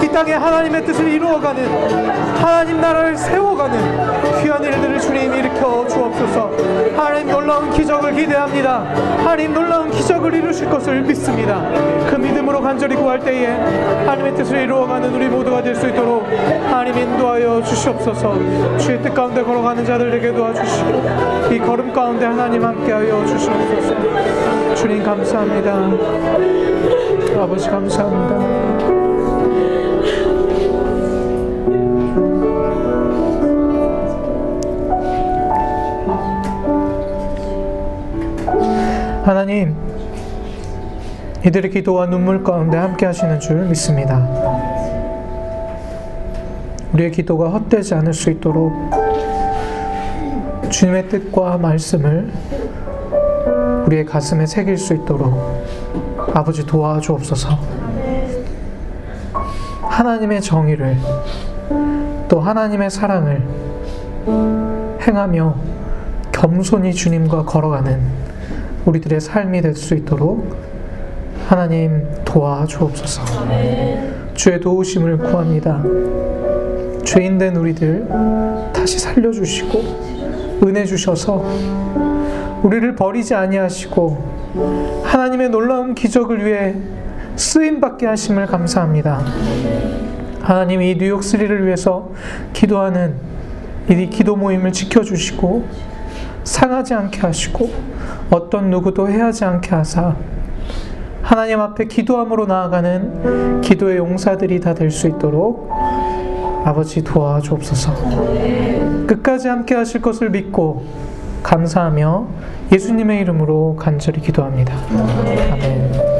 이 땅에 하나님의 뜻을 이루어가는 하나님 나라를 세워가는 귀한 일들을 주님 일으켜 주옵소서. 하나님 놀라운 기적을 기대합니다. 하나님 놀라운 기적을 이루실 것을 믿습니다. 그 믿음으로 간절히 구할 때에 하나님의 뜻을 이루어가는 우리 모두가 될 수 있도록 하나님 인도하여 주시옵소서. 주의 뜻 가운데 걸어가는 자들에게 도와주시고 이 걸음 가운데 하나님 함께하여 주시옵소서. 주님 감사합니다. 아버지 감사합니다 하나님, 이들의 기도와 눈물 가운데 함께 하시는 줄 믿습니다. 우리의 기도가 헛되지 않을 수 있도록 주님의 뜻과 말씀을 우리의 가슴에 새길 수 있도록 아버지 도와주옵소서. 하나님의 정의를 또 하나님의 사랑을 행하며 겸손히 주님과 걸어가는 우리들의 삶이 될 수 있도록 하나님 도와주옵소서. 주의 도우심을 구합니다. 죄인된 우리들 다시 살려주시고 은혜 주셔서 우리를 버리지 아니하시고 하나님의 놀라운 기적을 위해 쓰임 받게 하심을 감사합니다. 하나님 이 뉴욕 스리를 위해서 기도하는 이 기도 모임을 지켜주시고 상하지 않게 하시고 어떤 누구도 해하지 않게 하사 하나님 앞에 기도함으로 나아가는 기도의 용사들이 다 될 수 있도록 아버지 도와주옵소서. 끝까지 함께 하실 것을 믿고 감사하며 예수님의 이름으로 간절히 기도합니다. 아멘.